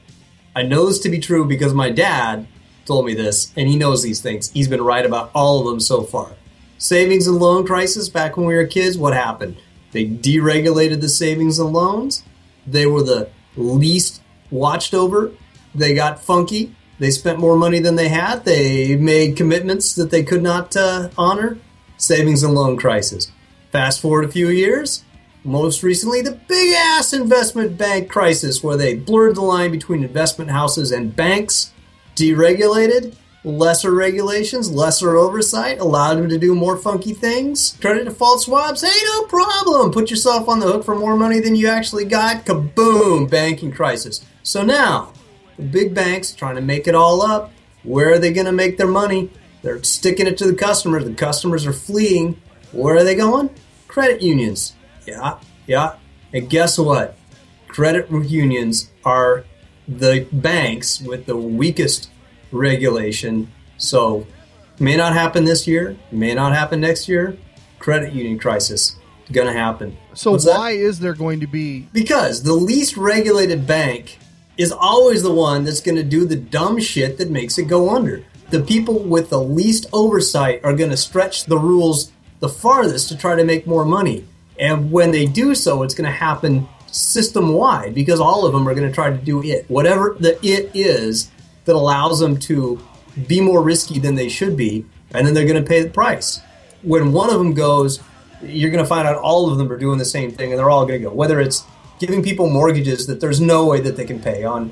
I know this to be true because my dad told me this, and he knows these things. He's been right about all of them so far. Savings and loan crisis back when we were kids, what happened? They deregulated the savings and loans. They were the least watched over. They got funky. They spent more money than they had. They made commitments that they could not uh, honor. Savings and loan crisis. Fast forward a few years, most recently, the big ass investment bank crisis, where they blurred the line between investment houses and banks, deregulated. Lesser regulations, lesser oversight, allowed them to do more funky things. Credit default swaps, hey, no problem. Put yourself on the hook for more money than you actually got. Kaboom, banking crisis. So now, the big banks trying to make it all up. Where are they going to make their money? They're sticking it to the customers. The customers are fleeing. Where are they going? Credit unions. Yeah, yeah. And guess what? Credit unions are the banks with the weakest regulation. So, may not happen this year, may not happen next year. Credit union crisis going to happen. So What's why is there going to be? Because the least regulated bank is always the one that's going to do the dumb shit that makes it go under. The people with the least oversight are going to stretch the rules the farthest to try to make more money. And when they do so, it's going to happen system wide because all of them are going to try to do it. Whatever the it is that allows them to be more risky than they should be, and then they're going to pay the price. When one of them goes, you're going to find out all of them are doing the same thing and they're all going to go. Whether it's giving people mortgages that there's no way that they can pay on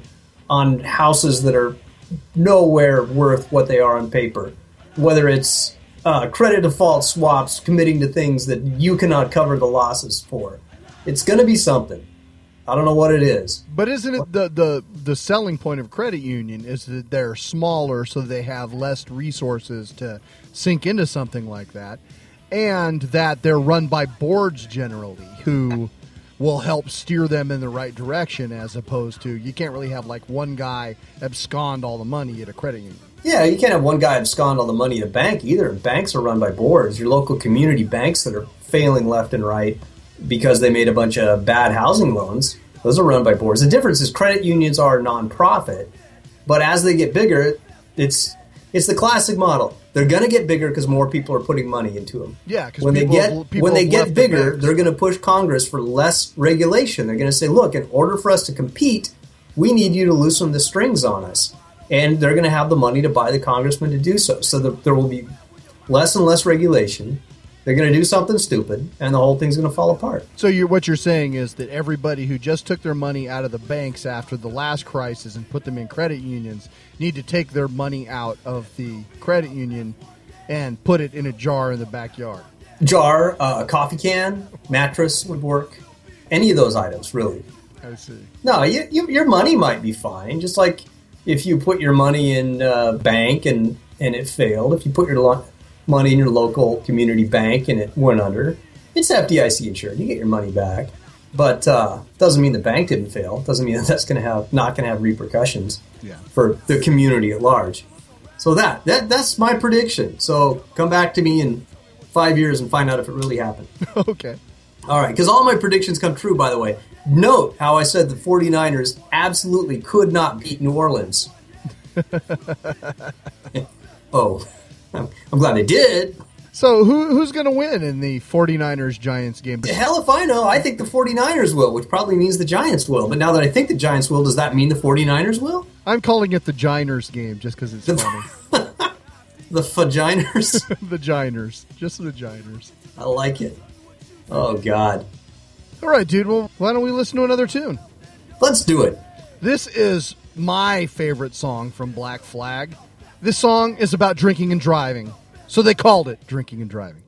on houses that are nowhere worth what they are on paper. Whether it's uh, credit default swaps committing to things that you cannot cover the losses for. It's going to be something. I don't know what it is. But isn't it the, the the selling point of credit union is that they're smaller, so they have less resources to sink into something like that, and that they're run by boards generally who will help steer them in the right direction, as opposed to you can't really have like one guy abscond all the money at a credit union. Yeah, you can't have one guy abscond all the money at a bank either. Banks are run by boards. Your local community banks that are failing left and right because they made a bunch of bad housing loans. Those are run by boards. The difference is credit unions are nonprofit, but as they get bigger, it's it's the classic model. They're going to get bigger because more people are putting money into them. Yeah, when they get when they get left the bigger, they're going to push Congress for less regulation. They're going to say, "Look, in order for us to compete, we need you to loosen the strings on us." And they're going to have the money to buy the congressman to do so. So the, there will be less and less regulation. They're going to do something stupid, and the whole thing's going to fall apart. So you're, what you're saying is that everybody who just took their money out of the banks after the last crisis and put them in credit unions need to take their money out of the credit union and put it in a jar in the backyard. Jar, uh, a coffee can, mattress would work. Any of those items, really. I see. No, you, you, your money might be fine. Just like if you put your money in a bank and, and it failed, if you put your money in your local community bank and it went under, it's FDIC insured. You get your money back. But uh, doesn't mean the bank didn't fail. Doesn't mean that that's going to have not going to have repercussions Yeah. for the community at large. So that that that's my prediction. So come back to me in five years and find out if it really happened. okay. All right, because all my predictions come true, by the way. Note how I said the 49ers absolutely could not beat New Orleans. oh, I'm, I'm glad they did. So who, who's going to win in the 49ers Giants game? The hell if I know. I think the 49ers will, which probably means the Giants will. But now that I think the Giants will, does that mean the 49ers will? I'm calling it the Giners game just because it's The- funny. The Faginers? the Giners. Just the Giners. I like it. Oh, God. All right, dude. Well, why don't we listen to another tune? Let's do it. This is my favorite song from Black Flag. This song is about drinking and driving. So they called it Drinking and Driving.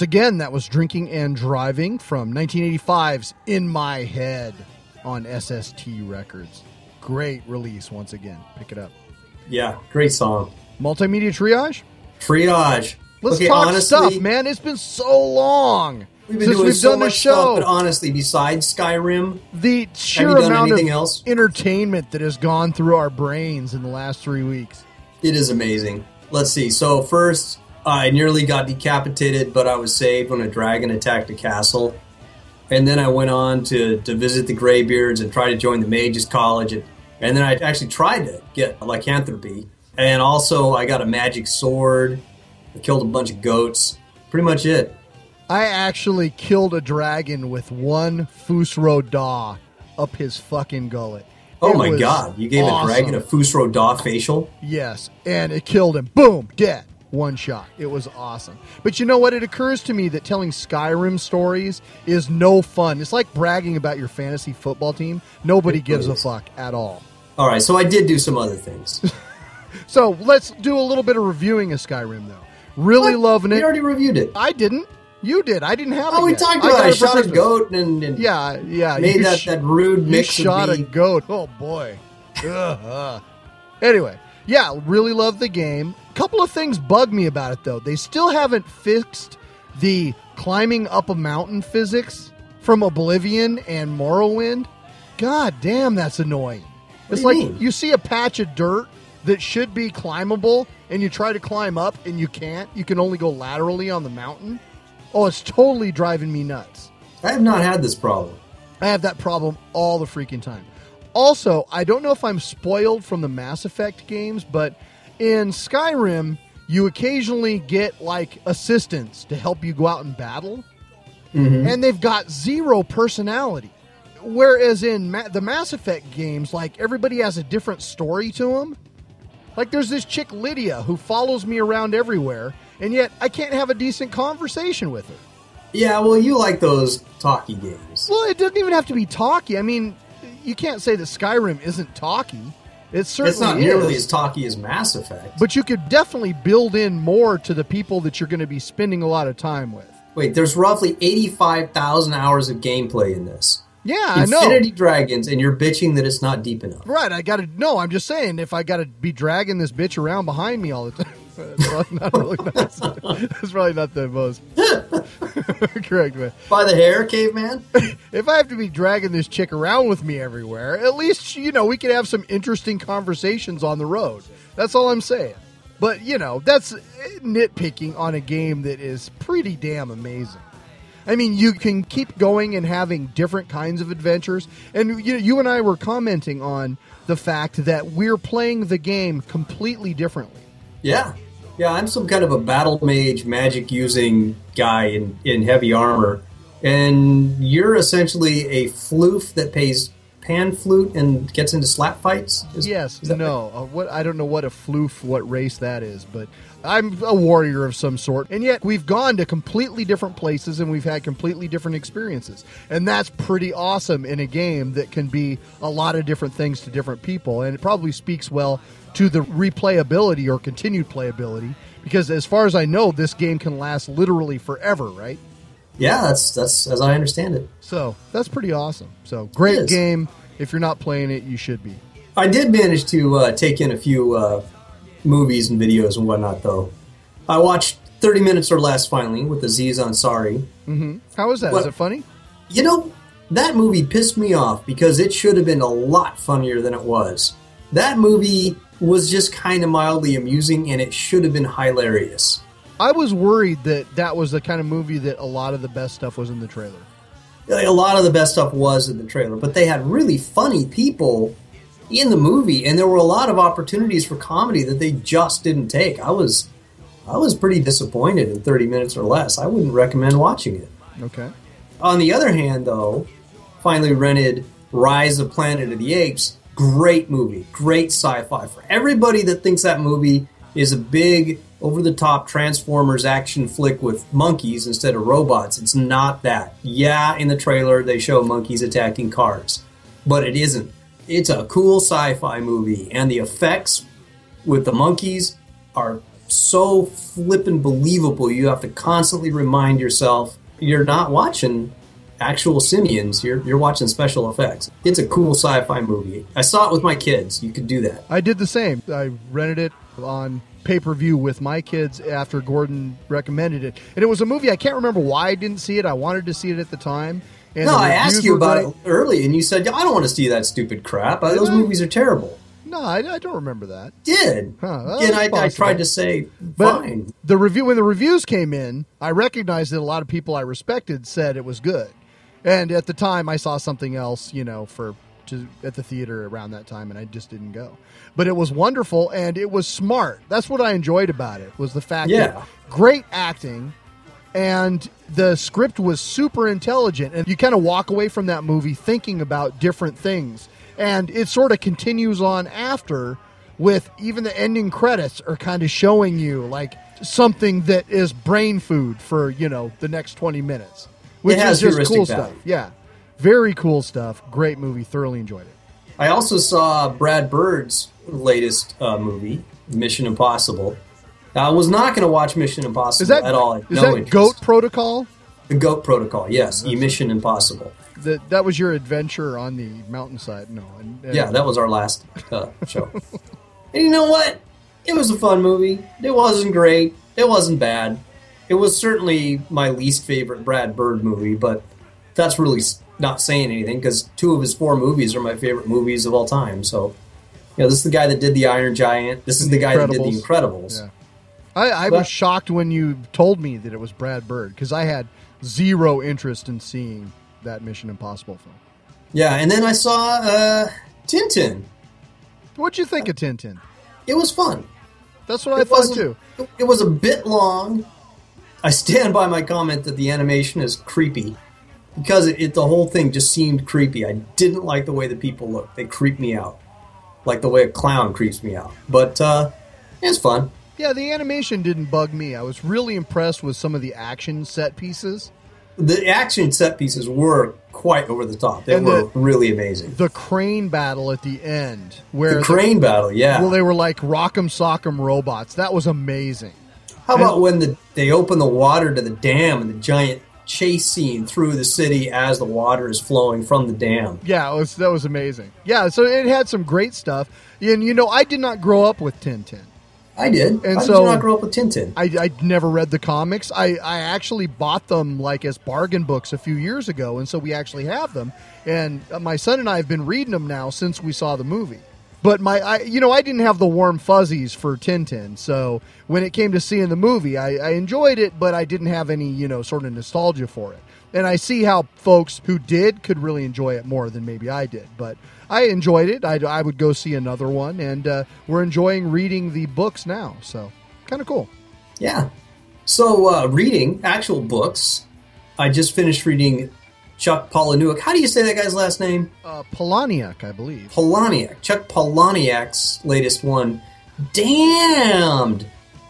Once again, that was Drinking and Driving from 1985's In My Head on SST Records. Great release once again. Pick it up. Yeah, great song. Multimedia Triage? Triage. Let's Okay, talk honestly, stuff, man. It's been so long We've been since doing we've so done the much show. stuff, but honestly, besides Skyrim, the sheer amount of else? entertainment that has gone through our brains in the last three weeks. it is amazing. Let's see. So first, I nearly got decapitated, but I was saved when a dragon attacked a castle. And then I went on to, to visit the Greybeards and try to join the Mages College. And, and then I actually tried to get lycanthropy. And also, I got a magic sword. I killed a bunch of goats. Pretty much it. I actually killed a dragon with one Fus Ro Dah up his fucking gullet. Oh It my god, you gave awesome. a dragon a Fus Ro Dah facial? Yes, and it killed him. Boom, dead. One shot. It was awesome. But you know what? It occurs to me that telling Skyrim stories is no fun. It's like bragging about your fantasy football team. Nobody gives a fuck at all. All right, so I did do some other things. So let's do a little bit of reviewing of Skyrim, though. Really What? loving it. We already reviewed it. I didn't. You did. I didn't have oh, it. Oh, we yet. talked about it. I for shot a goat and, and Yeah, yeah. made you that, sh- that rude You mix shot of a goat. Oh boy. Anyway, yeah, really love the game. Couple of things bug me about it though. They still haven't fixed the climbing up a mountain physics from Oblivion and Morrowind. God damn, that's annoying. What it's do like mean? you see a patch of dirt that should be climbable and you try to climb up and you can't. You can only go laterally on the mountain. Oh, it's totally driving me nuts. I have not had this problem. I have that problem all the freaking time. Also, I don't know if I'm spoiled from the Mass Effect games, but in Skyrim, you occasionally get like assistants to help you go out and battle, mm-hmm. and they've got zero personality. Whereas in Ma- the Mass Effect games, like everybody has a different story to them. Like there's this chick Lydia who follows me around everywhere, and yet I can't have a decent conversation with her. Yeah, well, you like those talky games. Well, it doesn't even have to be talky. I mean, you can't say that Skyrim isn't talky. It certainly It's not is. nearly as talky as Mass Effect. but you could definitely build in more to the people that you're going to be spending a lot of time with. Wait, there's roughly 85,000 hours of gameplay in this. Yeah, I know. Infinity Dragons, and you're bitching that it's not deep enough. Right, I got to no. I'm just saying, if I got to be dragging this bitch around behind me all the time, that's probably not really nice. That's probably not the most correct way. By the hair, caveman? If I have to be dragging this chick around with me everywhere, at least you know we could have some interesting conversations on the road. That's all I'm saying. But you know, that's nitpicking on a game that is pretty damn amazing. I mean, you can keep going and having different kinds of adventures. And you, you and I were commenting on the fact that we're playing the game completely differently. Yeah. Yeah, I'm some kind of a battle mage magic using guy in, in heavy armor. And you're essentially a floof that plays pan flute and gets into slap fights? Is- yes, is no. Uh, what I don't know what a floof, what race that is, but I'm a warrior of some sort. And yet we've gone to completely different places and we've had completely different experiences. And that's pretty awesome in a game that can be a lot of different things to different people. And it probably speaks well to the replayability or continued playability because as far as I know, this game can last literally forever, right? Yeah, that's that's as I understand it. So that's pretty awesome. So great game. If you're not playing it, you should be. I did manage to uh, take in a few uh, movies and videos and whatnot, though. I watched 30 minutes or less finally with Aziz Ansari. Mm-hmm. How is that? Is What- it funny? You know, that movie pissed me off because it should have been a lot funnier than it was. That movie was just kind of mildly amusing and it should have been hilarious. I was worried that that was the kind of movie that a lot of the best stuff was in the trailer. A lot of the best stuff was in the trailer, but they had really funny people in the movie, and there were a lot of opportunities for comedy that they just didn't take. I was, I was pretty disappointed in 30 minutes or less. I wouldn't recommend watching it. Okay. On the other hand, though, finally rented Rise of Planet of the Apes. Great movie, great sci-fi. For everybody that thinks that movie is a big, over-the-top Transformers action flick with monkeys instead of robots, it's not that. Yeah, in the trailer they show monkeys attacking cars, but it isn't. It's a cool sci-fi movie, and the effects with the monkeys are so flippin' believable. You have to constantly remind yourself you're not watching actual simians. You're you're watching special effects. It's a cool sci-fi movie. I saw it with my kids. You could do that. I did the same. I rented it on pay per view with my kids after Gordon recommended it, and it was a movie I can't remember why I didn't see it. I wanted to see it at the time. And no, I asked you about great. it early, and you said I don't want to see that stupid crap. Uh, Did Those I? movies are terrible. No, I, I don't remember that. Did Huh, well, and I, I tried to say But fine. the review when the reviews came in, I recognized that a lot of people I respected said it was good, and at the time I saw something else, you know, for to at the theater around that time, and I just didn't go. But it was wonderful and it was smart. That's what I enjoyed about it was the fact Yeah. that great acting and the script was super intelligent and you kind of walk away from that movie thinking about different things and it sort of continues on after with even the ending credits are kind of showing you like something that is brain food for you know the next 20 minutes which It has is just heuristic cool value. stuff yeah very cool stuff great movie thoroughly enjoyed it I also saw Brad Bird's latest uh, movie, Mission Impossible. I was not going to watch Mission Impossible that at all. Is no that interest. goat protocol The Goat Protocol, yes. Mission Impossible. that that was your adventure on the mountainside no and, and- Yeah, that was our last uh, show. and you know what? It was a fun movie. It wasn't great. It wasn't bad. It was certainly my least favorite Brad Bird movie, but that's really not saying anything because two of his four movies are my favorite movies of all time. So, you know, this is the guy that did The Iron Giant. This is the The guy that did The Incredibles. Yeah. I, I But- was shocked when you told me that it was Brad Bird because I had zero interest in seeing that Mission Impossible film. Yeah, and then I saw uh, Tintin. What'd you think of Tintin? It was fun. That's what I It thought too. It was a bit long. I stand by my comment that the animation is creepy because it, it the whole thing just seemed creepy. I didn't like the way the people looked; they creeped me out, like the way a clown creeps me out. But uh, it's fun. Yeah, the animation didn't bug me. I was really impressed with some of the action set pieces. The action set pieces were quite over the top. They And were the- really amazing. The crane battle at the end, where The crane battle, yeah. well, they were like rock'em sock'em robots. That was amazing. How about when the, they open the water to the dam and the giant chase scene through the city as the water is flowing from the dam? Yeah, it was, that was amazing. Yeah, so it had some great stuff. And you know, I did not grow up with Tintin. I did. And How so- did you not grow up with Tintin? I, I never read the comics. I, I actually bought them like as bargain books a few years ago, and so we actually have them. And my son and I have been reading them now since we saw the movie. But my, I, you know, I didn't have the warm fuzzies for Tintin, so when it came to seeing the movie, I, I enjoyed it, but I didn't have any, you know, sort of nostalgia for it. And I see how folks who did could really enjoy it more than maybe I did. But I enjoyed it. I, I would go see another one, and uh, we're enjoying reading the books now. So kind of cool. Yeah. So, uh, reading actual books, I just finished reading Chuck Palahniuk. How do you say that guy's last name? Uh, Polaniak, I believe. Palahniuk. Chuck Palahniuk's latest one, Damned,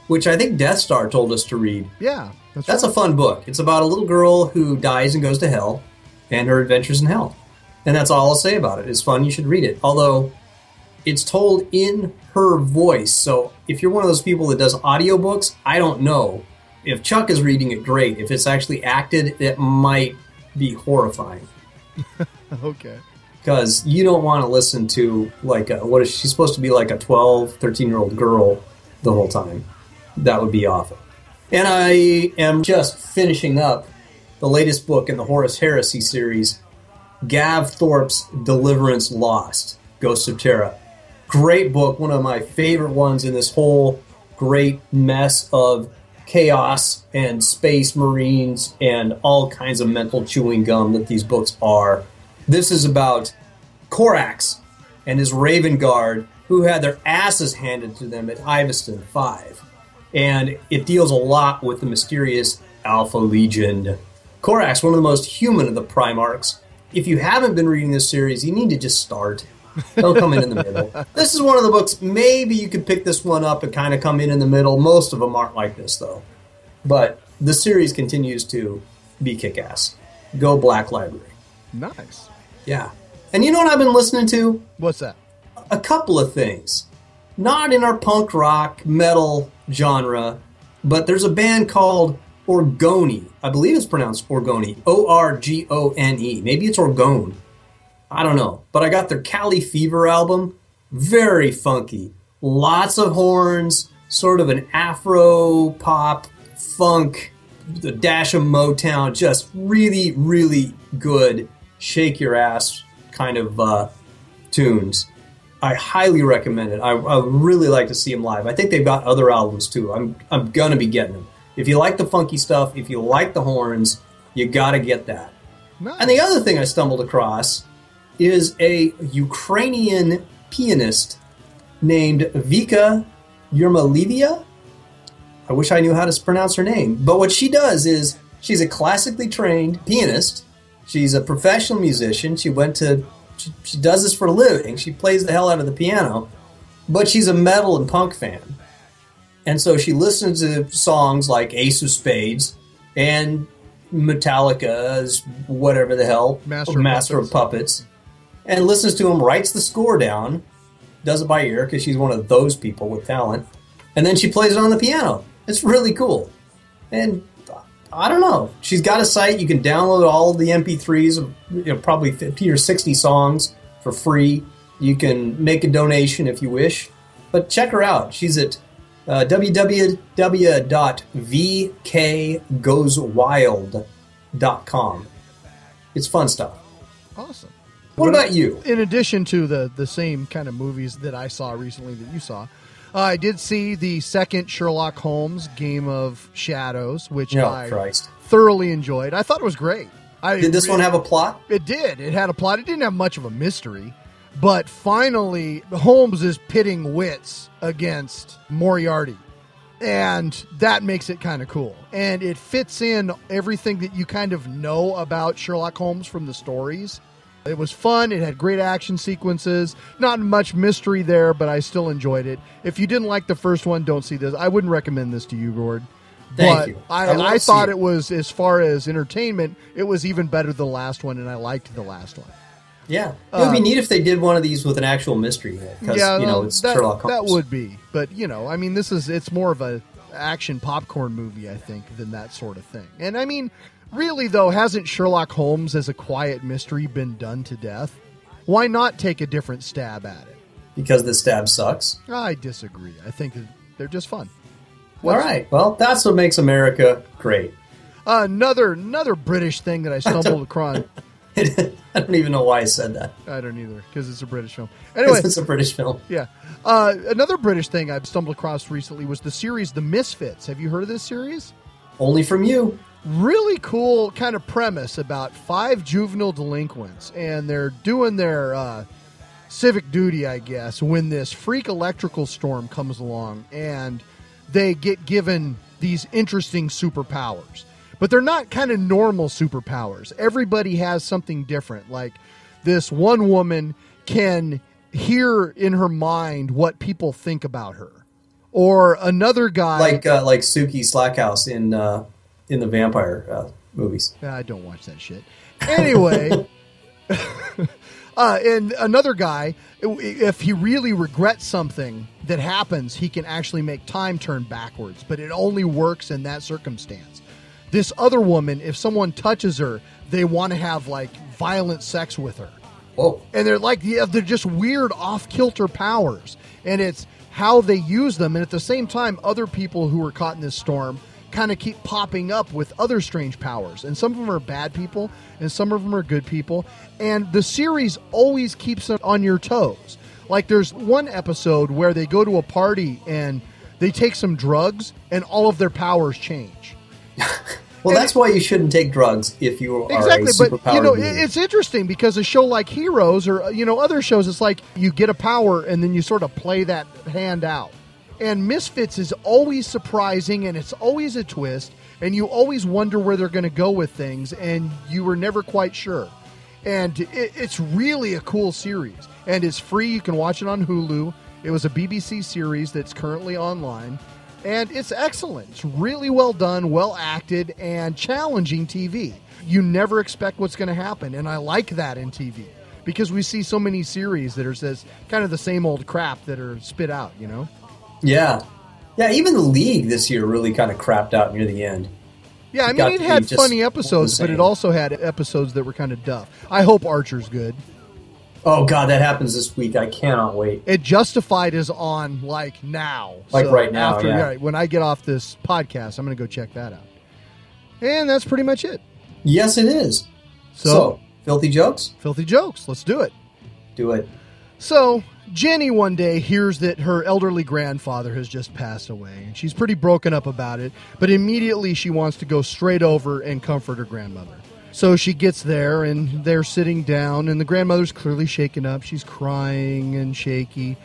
which I think Death Star told us to read. Yeah, that's, That's a fun book. It's about a little girl who dies and goes to hell and her adventures in hell. And that's all I'll say about it. It's fun. You should read it. Although it's told in her voice. So if you're one of those people that does audiobooks, I don't know. If Chuck is reading it, great. If it's actually acted, it might be horrifying. Okay. because you don't want to listen to like a, what is she supposed to be like a 12 13 year old girl the whole time. That would be awful. And i am just finishing up the latest book in the horus heresy series gav thorpe's deliverance lost ghosts of terra. Great book one of my favorite ones in this whole great mess of chaos and space marines and all kinds of mental chewing gum that these books are this is about Corax and his Raven Guard, who had their asses handed to them at Isstvan 5. And it deals a lot with the mysterious Alpha Legion. Corax, one of the most human of the Primarchs. If you haven't been reading this series, you need to just start. Don't come in in the middle. This is one of the books, maybe you could pick this one up and kind of come in in the middle. Most of them aren't like this, though. But the series continues to be kick ass. Go Black Library. Nice. Yeah. And you know what I've been listening to? What's that? A couple of things. not in our punk rock metal genre, but there's a band called Orgone. I believe it's pronounced Orgone. O R G O N E. Maybe it's Orgone. I don't know. But I got their Cali Fever album. Very funky. Lots of horns, sort of an Afro pop, funk, the dash of Motown. Just really, really good, shake your ass kind of uh, tunes. I highly recommend it. I, I really like to see them live. I think they've got other albums too. I'm I'm gonna be getting them. If you like the funky stuff, if you like the horns, you gotta get that. Nice. And the other thing I stumbled across is a Ukrainian pianist named Vika Yermolyeva. I wish I knew how to pronounce her name. But what she does is she's a classically trained pianist. She's a professional musician. She went to she, she does this for a living. She plays the hell out of the piano, but she's a metal and punk fan. And so she listens to songs like Ace of Spades and Metallica's whatever the hell, Master Master of Puppets, and listens to him, writes the score down, does it by ear because she's one of those people with talent, and then she plays it on the piano. It's really cool. And I don't know. She's got a site you can download all the MP3s, of, you know, probably 50 or 60 songs for free. You can make a donation if you wish, but check her out. She's at uh, www.vkgoeswild.com. It's fun stuff. awesome. What about you? in addition to the the same kind of movies that I saw recently that you saw, uh, I did see the second Sherlock Holmes Game of Shadows, which Oh, I Christ. thoroughly enjoyed. I thought it was great. I Did this one have a plot? It did. It had a plot. It didn't have much of a mystery, but finally Holmes is pitting wits against Moriarty. And that makes it kind of cool. And it fits in everything that you kind of know about Sherlock Holmes from the stories. It was fun. It had great action sequences. Not much mystery there, but I still enjoyed it. If you didn't like the first one, don't see this. I wouldn't recommend this to you, Gord. Thank but you. I, I I thought it. it was, as far as entertainment, it was even better than the last one, and I liked the last one. Yeah. It would be Uh, neat if they did one of these with an actual mystery. Because, you know, it's that, Sherlock Holmes. that would be. But you know, I mean, this is it's more of a action popcorn movie, I think, than that sort of thing. And I mean, really though, hasn't Sherlock Holmes as a quiet mystery been done to death? Why not take a different stab at it? Because the stab sucks. I disagree. I think they're just fun. All right. Well, that's what makes America great. another another British thing that I stumbled across. I don't even know why I said that. I don't either because it's a British film. Anyway, it's a British film. Yeah. Uh, another British thing I've stumbled across recently was the series The Misfits. Have you heard of this series? Only from you. Really cool kind of premise about five juvenile delinquents, and they're doing their uh, civic duty, I guess, when this freak electrical storm comes along, and they get given these interesting superpowers. But they're not kind of normal superpowers. Everybody has something different. Like this one woman can hear in her mind what people think about her. Or another guy Like uh, like Sookie Stackhouse in uh, in the vampire uh, movies. I don't watch that shit. Anyway, uh, and another guy, if he really regrets something that happens, he can actually make time turn backwards, but it only works in that circumstance. This other woman, if someone touches her, they want to have like violent sex with her. Whoa. And they're like, yeah, they're just weird off kilter powers. And it's how they use them. And at the same time, other people who are caught in this storm kind of keep popping up with other strange powers. And some of them are bad people, and some of them are good people. And the series always keeps it on your toes. Like there's one episode where they go to a party and they take some drugs, and all of their powers change. Well, that's why you shouldn't take drugs if you are exactly a but you know being. it's interesting because a show like heroes or you know other shows it's like you get a power and then you sort of play that hand out. And misfits is always surprising and it's always a twist and you always wonder where they're going to go with things and you were never quite sure. And it, it's really a cool series and it's free you can watch it on hulu. It was a bbc series that's currently online and it's excellent. It's really well done, well acted, and challenging TV. You never expect what's going to happen, and I like that in TV. because we see so many series that are says kind of the same old crap that are spit out. You know. Yeah. Yeah, even the league this year really kind of crapped out near the end. Yeah, I mean, it had funny episodes, but it also had episodes that were kind of duff. I hope Archer's good. Oh god, that happens this week. I cannot wait. It Justified is on like now, Like right now, After yeah. when I get off this podcast, I'm going to go check that out. And that's pretty much it. Yes, it is. So, So, filthy jokes? filthy jokes. Let's do it. Do it. So, Jenny one day hears that her elderly grandfather has just passed away, and she's pretty broken up about it, but immediately she wants to go straight over and comfort her grandmother. So she gets there, and they're sitting down, and the grandmother's clearly shaken up. She's crying and shaky.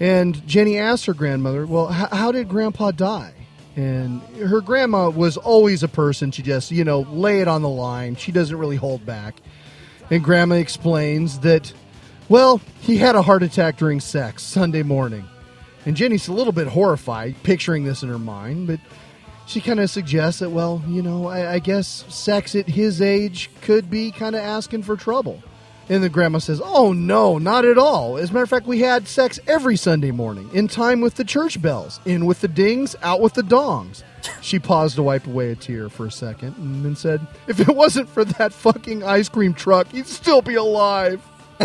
And Jenny asks her grandmother, Well, h- how did grandpa die? And her grandma was always a person to just, you know, lay it on the line. She doesn't really hold back. And grandma explains that, well, he had a heart attack during sex Sunday morning. And Jenny's a little bit horrified, picturing this in her mind, but she kind of suggests that, well, you know, I, I guess sex at his age could be kind of asking for trouble. And the grandma says, Oh, no, not at all. As a matter of fact, we had sex every Sunday morning, in time with the church bells, in with the dings, out with the dongs. She paused to wipe away a tear for a second and then said, If it wasn't for that fucking ice cream truck, he'd still be alive.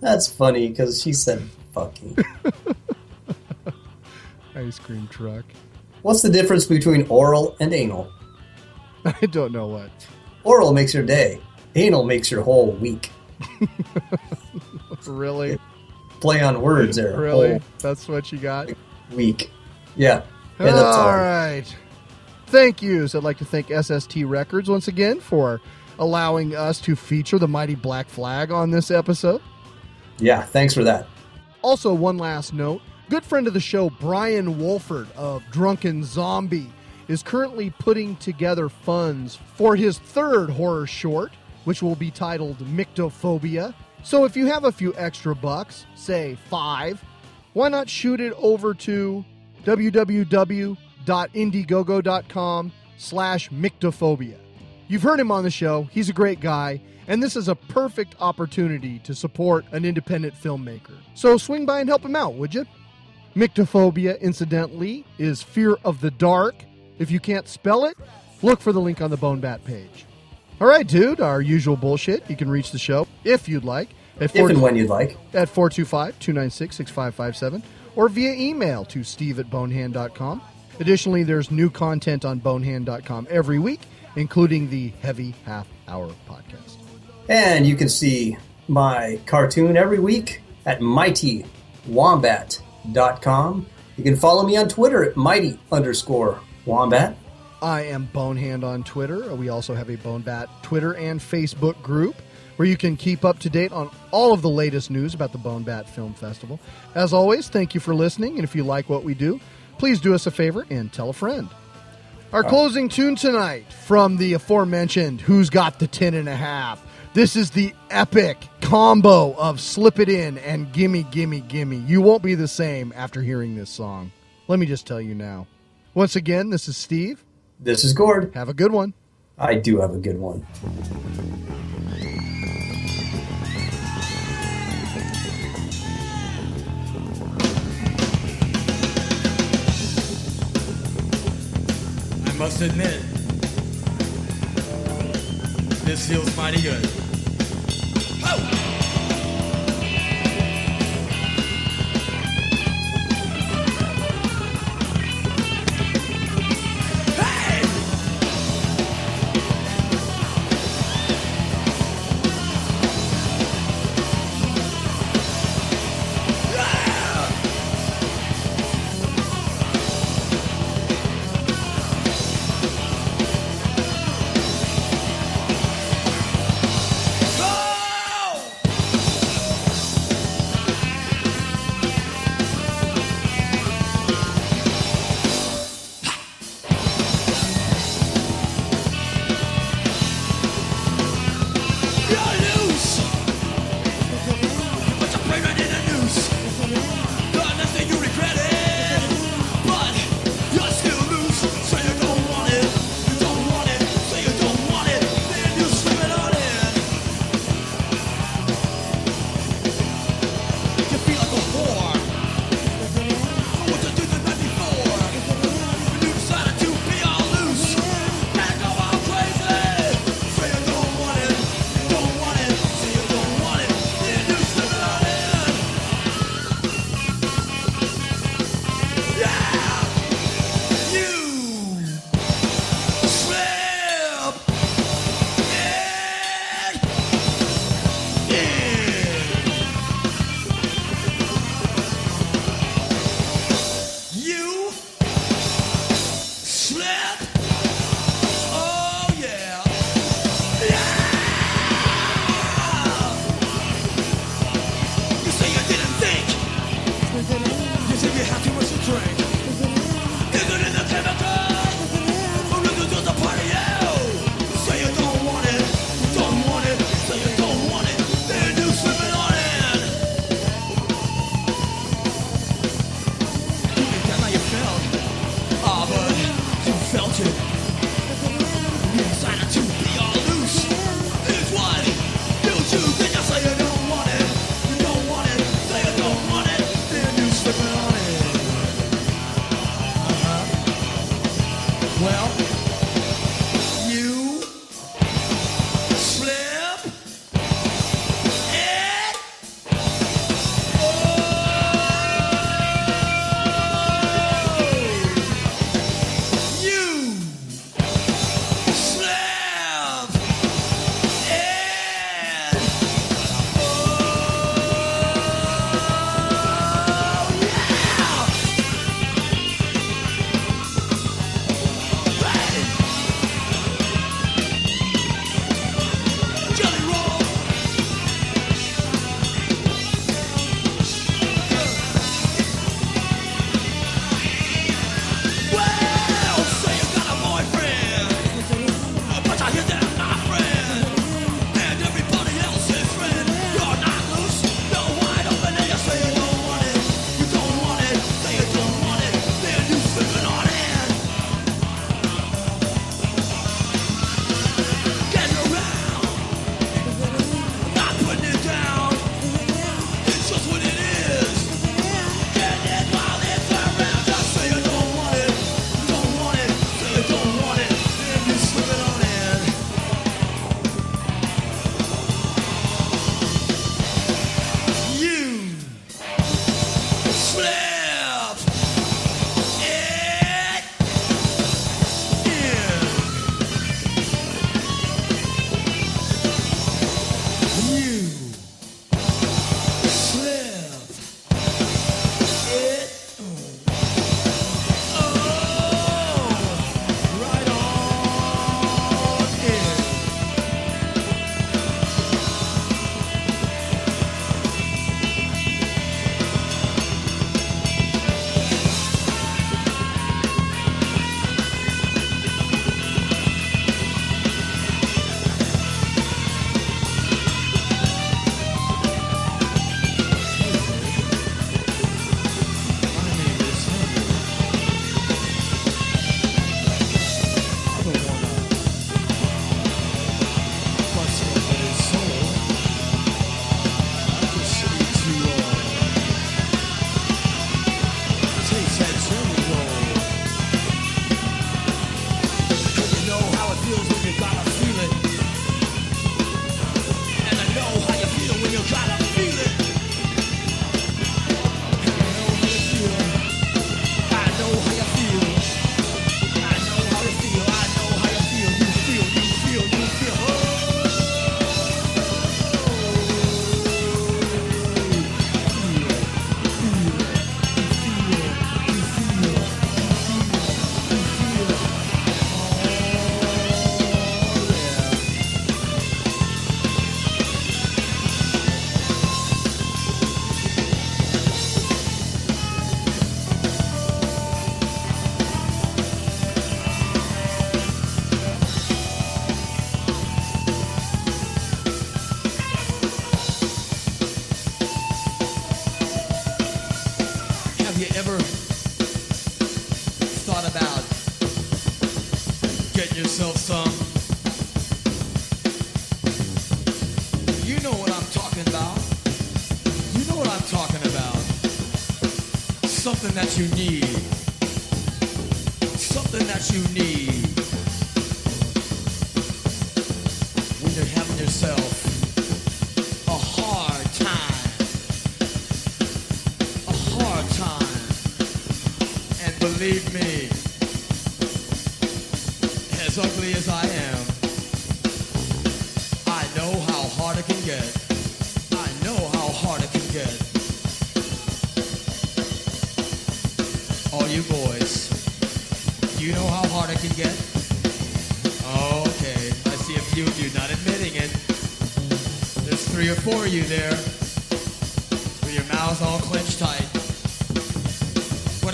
That's funny because she said fucking. Ice cream truck. What's the difference between oral and anal? I don't know what. Oral makes your day. Anal makes your whole week. Really? Play on words there. Really? That's what you got? week. Yeah. All all. right. Thank you. So I'd like to thank SST Records once again for allowing us to feature the mighty Black Flag on this episode. Yeah, thanks for that. Also, one last note good friend of the show, Brian Wolford of Drunken Zombie, is currently putting together funds for his third horror short, which will be titled Myctophobia. So if you have a few extra bucks, say five, why not shoot it over to www.indiegogo.com slash Myctophobia. You've heard him on the show. He's a great guy, and this is a perfect opportunity to support an independent filmmaker. So swing by and help him out, would you? Myctophobia, incidentally, is fear of the dark. If you can't spell it, look for the link on the Bone Bat page. All right, dude, our usual bullshit. You can reach the show if you'd like at If and when you'd like. at 425 296 6557 or via email to steve at bonehand.com. Additionally, there's new content on bonehand.com every week, including the Heavy Half Hour podcast. And you can see my cartoon every week at mightywombat.com. You can follow me on Twitter at mighty underscore wombat. I am Bonehand on Twitter. We also have a Bonebat Twitter and Facebook group where you can keep up to date on all of the latest news about the Bonebat Film Festival. As always, thank you for listening, and if you like what we do, please do us a favor and tell a friend. Our uh, closing tune tonight from the aforementioned Who's Got the Ten and a Half. This is the epic combo of Slip It In and Gimme Gimme Gimme. You won't be the same after hearing this song. Let me just tell you now. Once again, this is Steve. This is Gord. Have a good one. I do have a good one. I must admit, this feels mighty good. All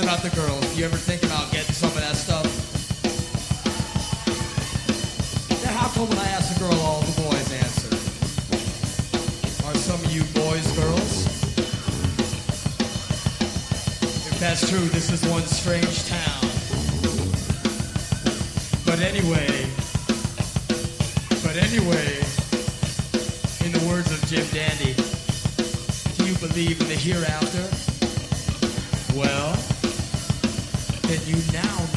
about the girls? You ever think about getting some of that stuff? Now, how come when I ask a girl, all the boys answer? Are some of you boys girls? If that's true, this is one strange town. But anyway, but anyway, in the words of Jim Dandy, do you believe in the hereafter? Well, and you now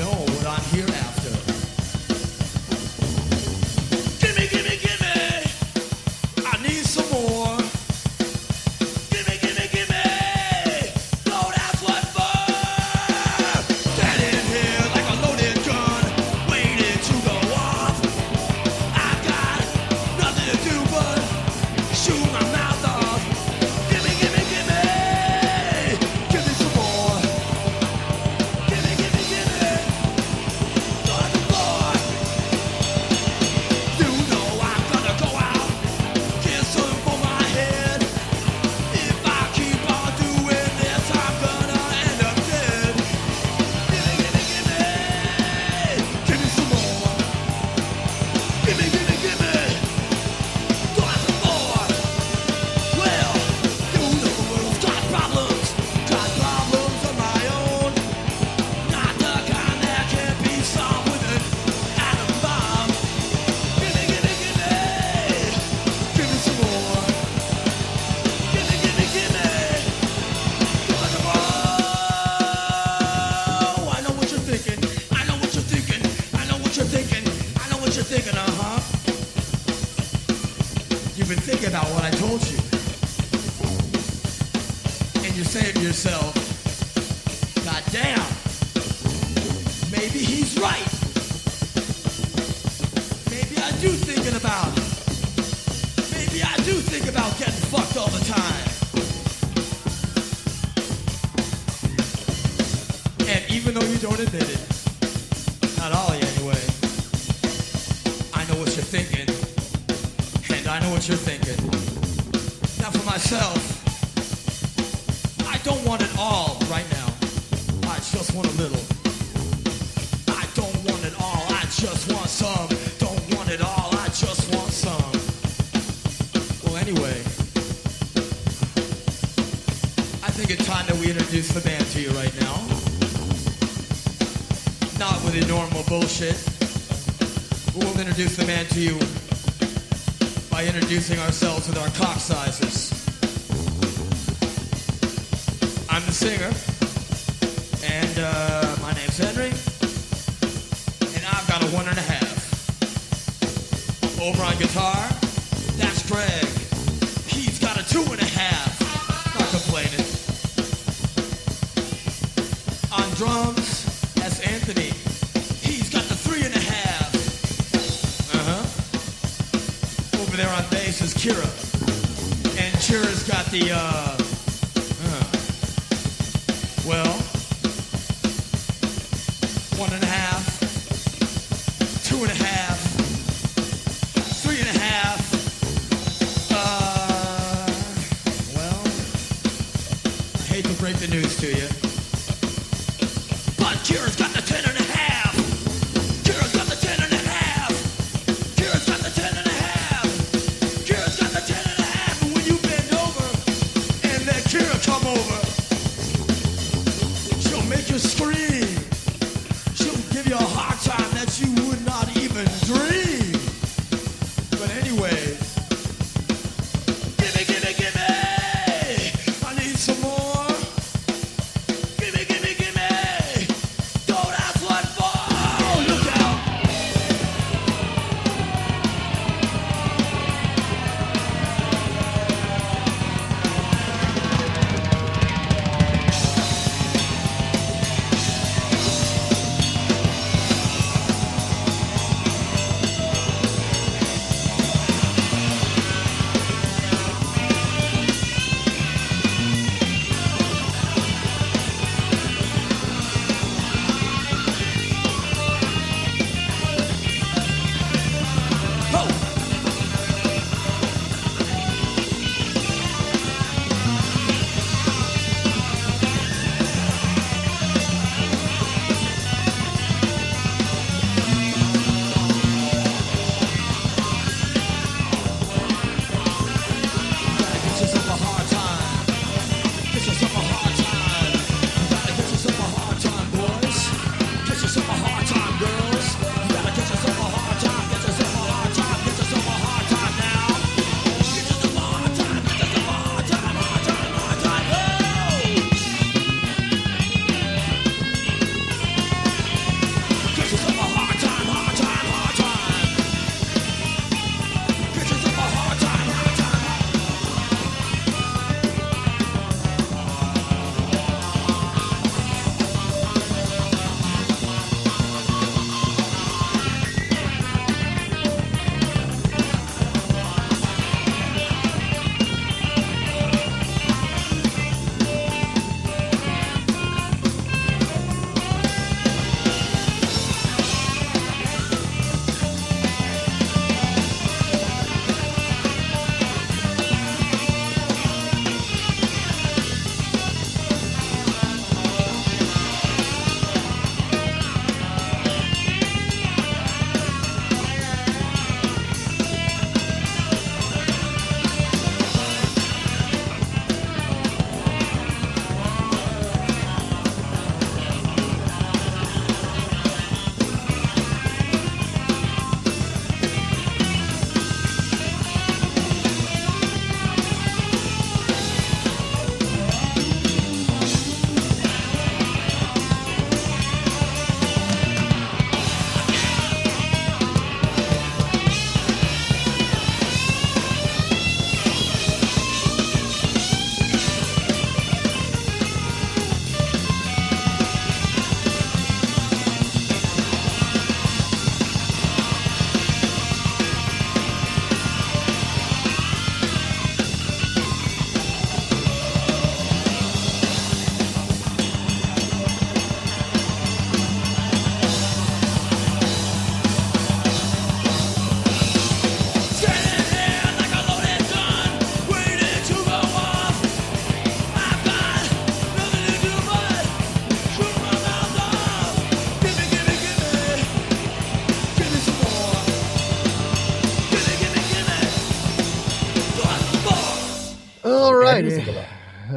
good time that we introduce the band to you right now. Not with the normal bullshit. We'll introduce the band to you by introducing ourselves with our cock sizes. I'm the singer, and uh, my name's Henry, and I've got a one and a half. Over on guitar, that's Greg. He's got a two and a half. drums, that's Anthony. He's got the three and a half. Uh-huh. Over there on bass is Kira. And Kira's got the uh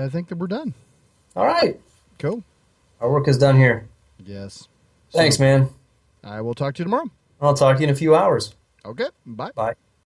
I think that we're done. All right. Cool. Our work is done here. Yes. Thanks, So, man. I will talk to you tomorrow. I'll talk to you in a few hours. Okay. Bye. Bye.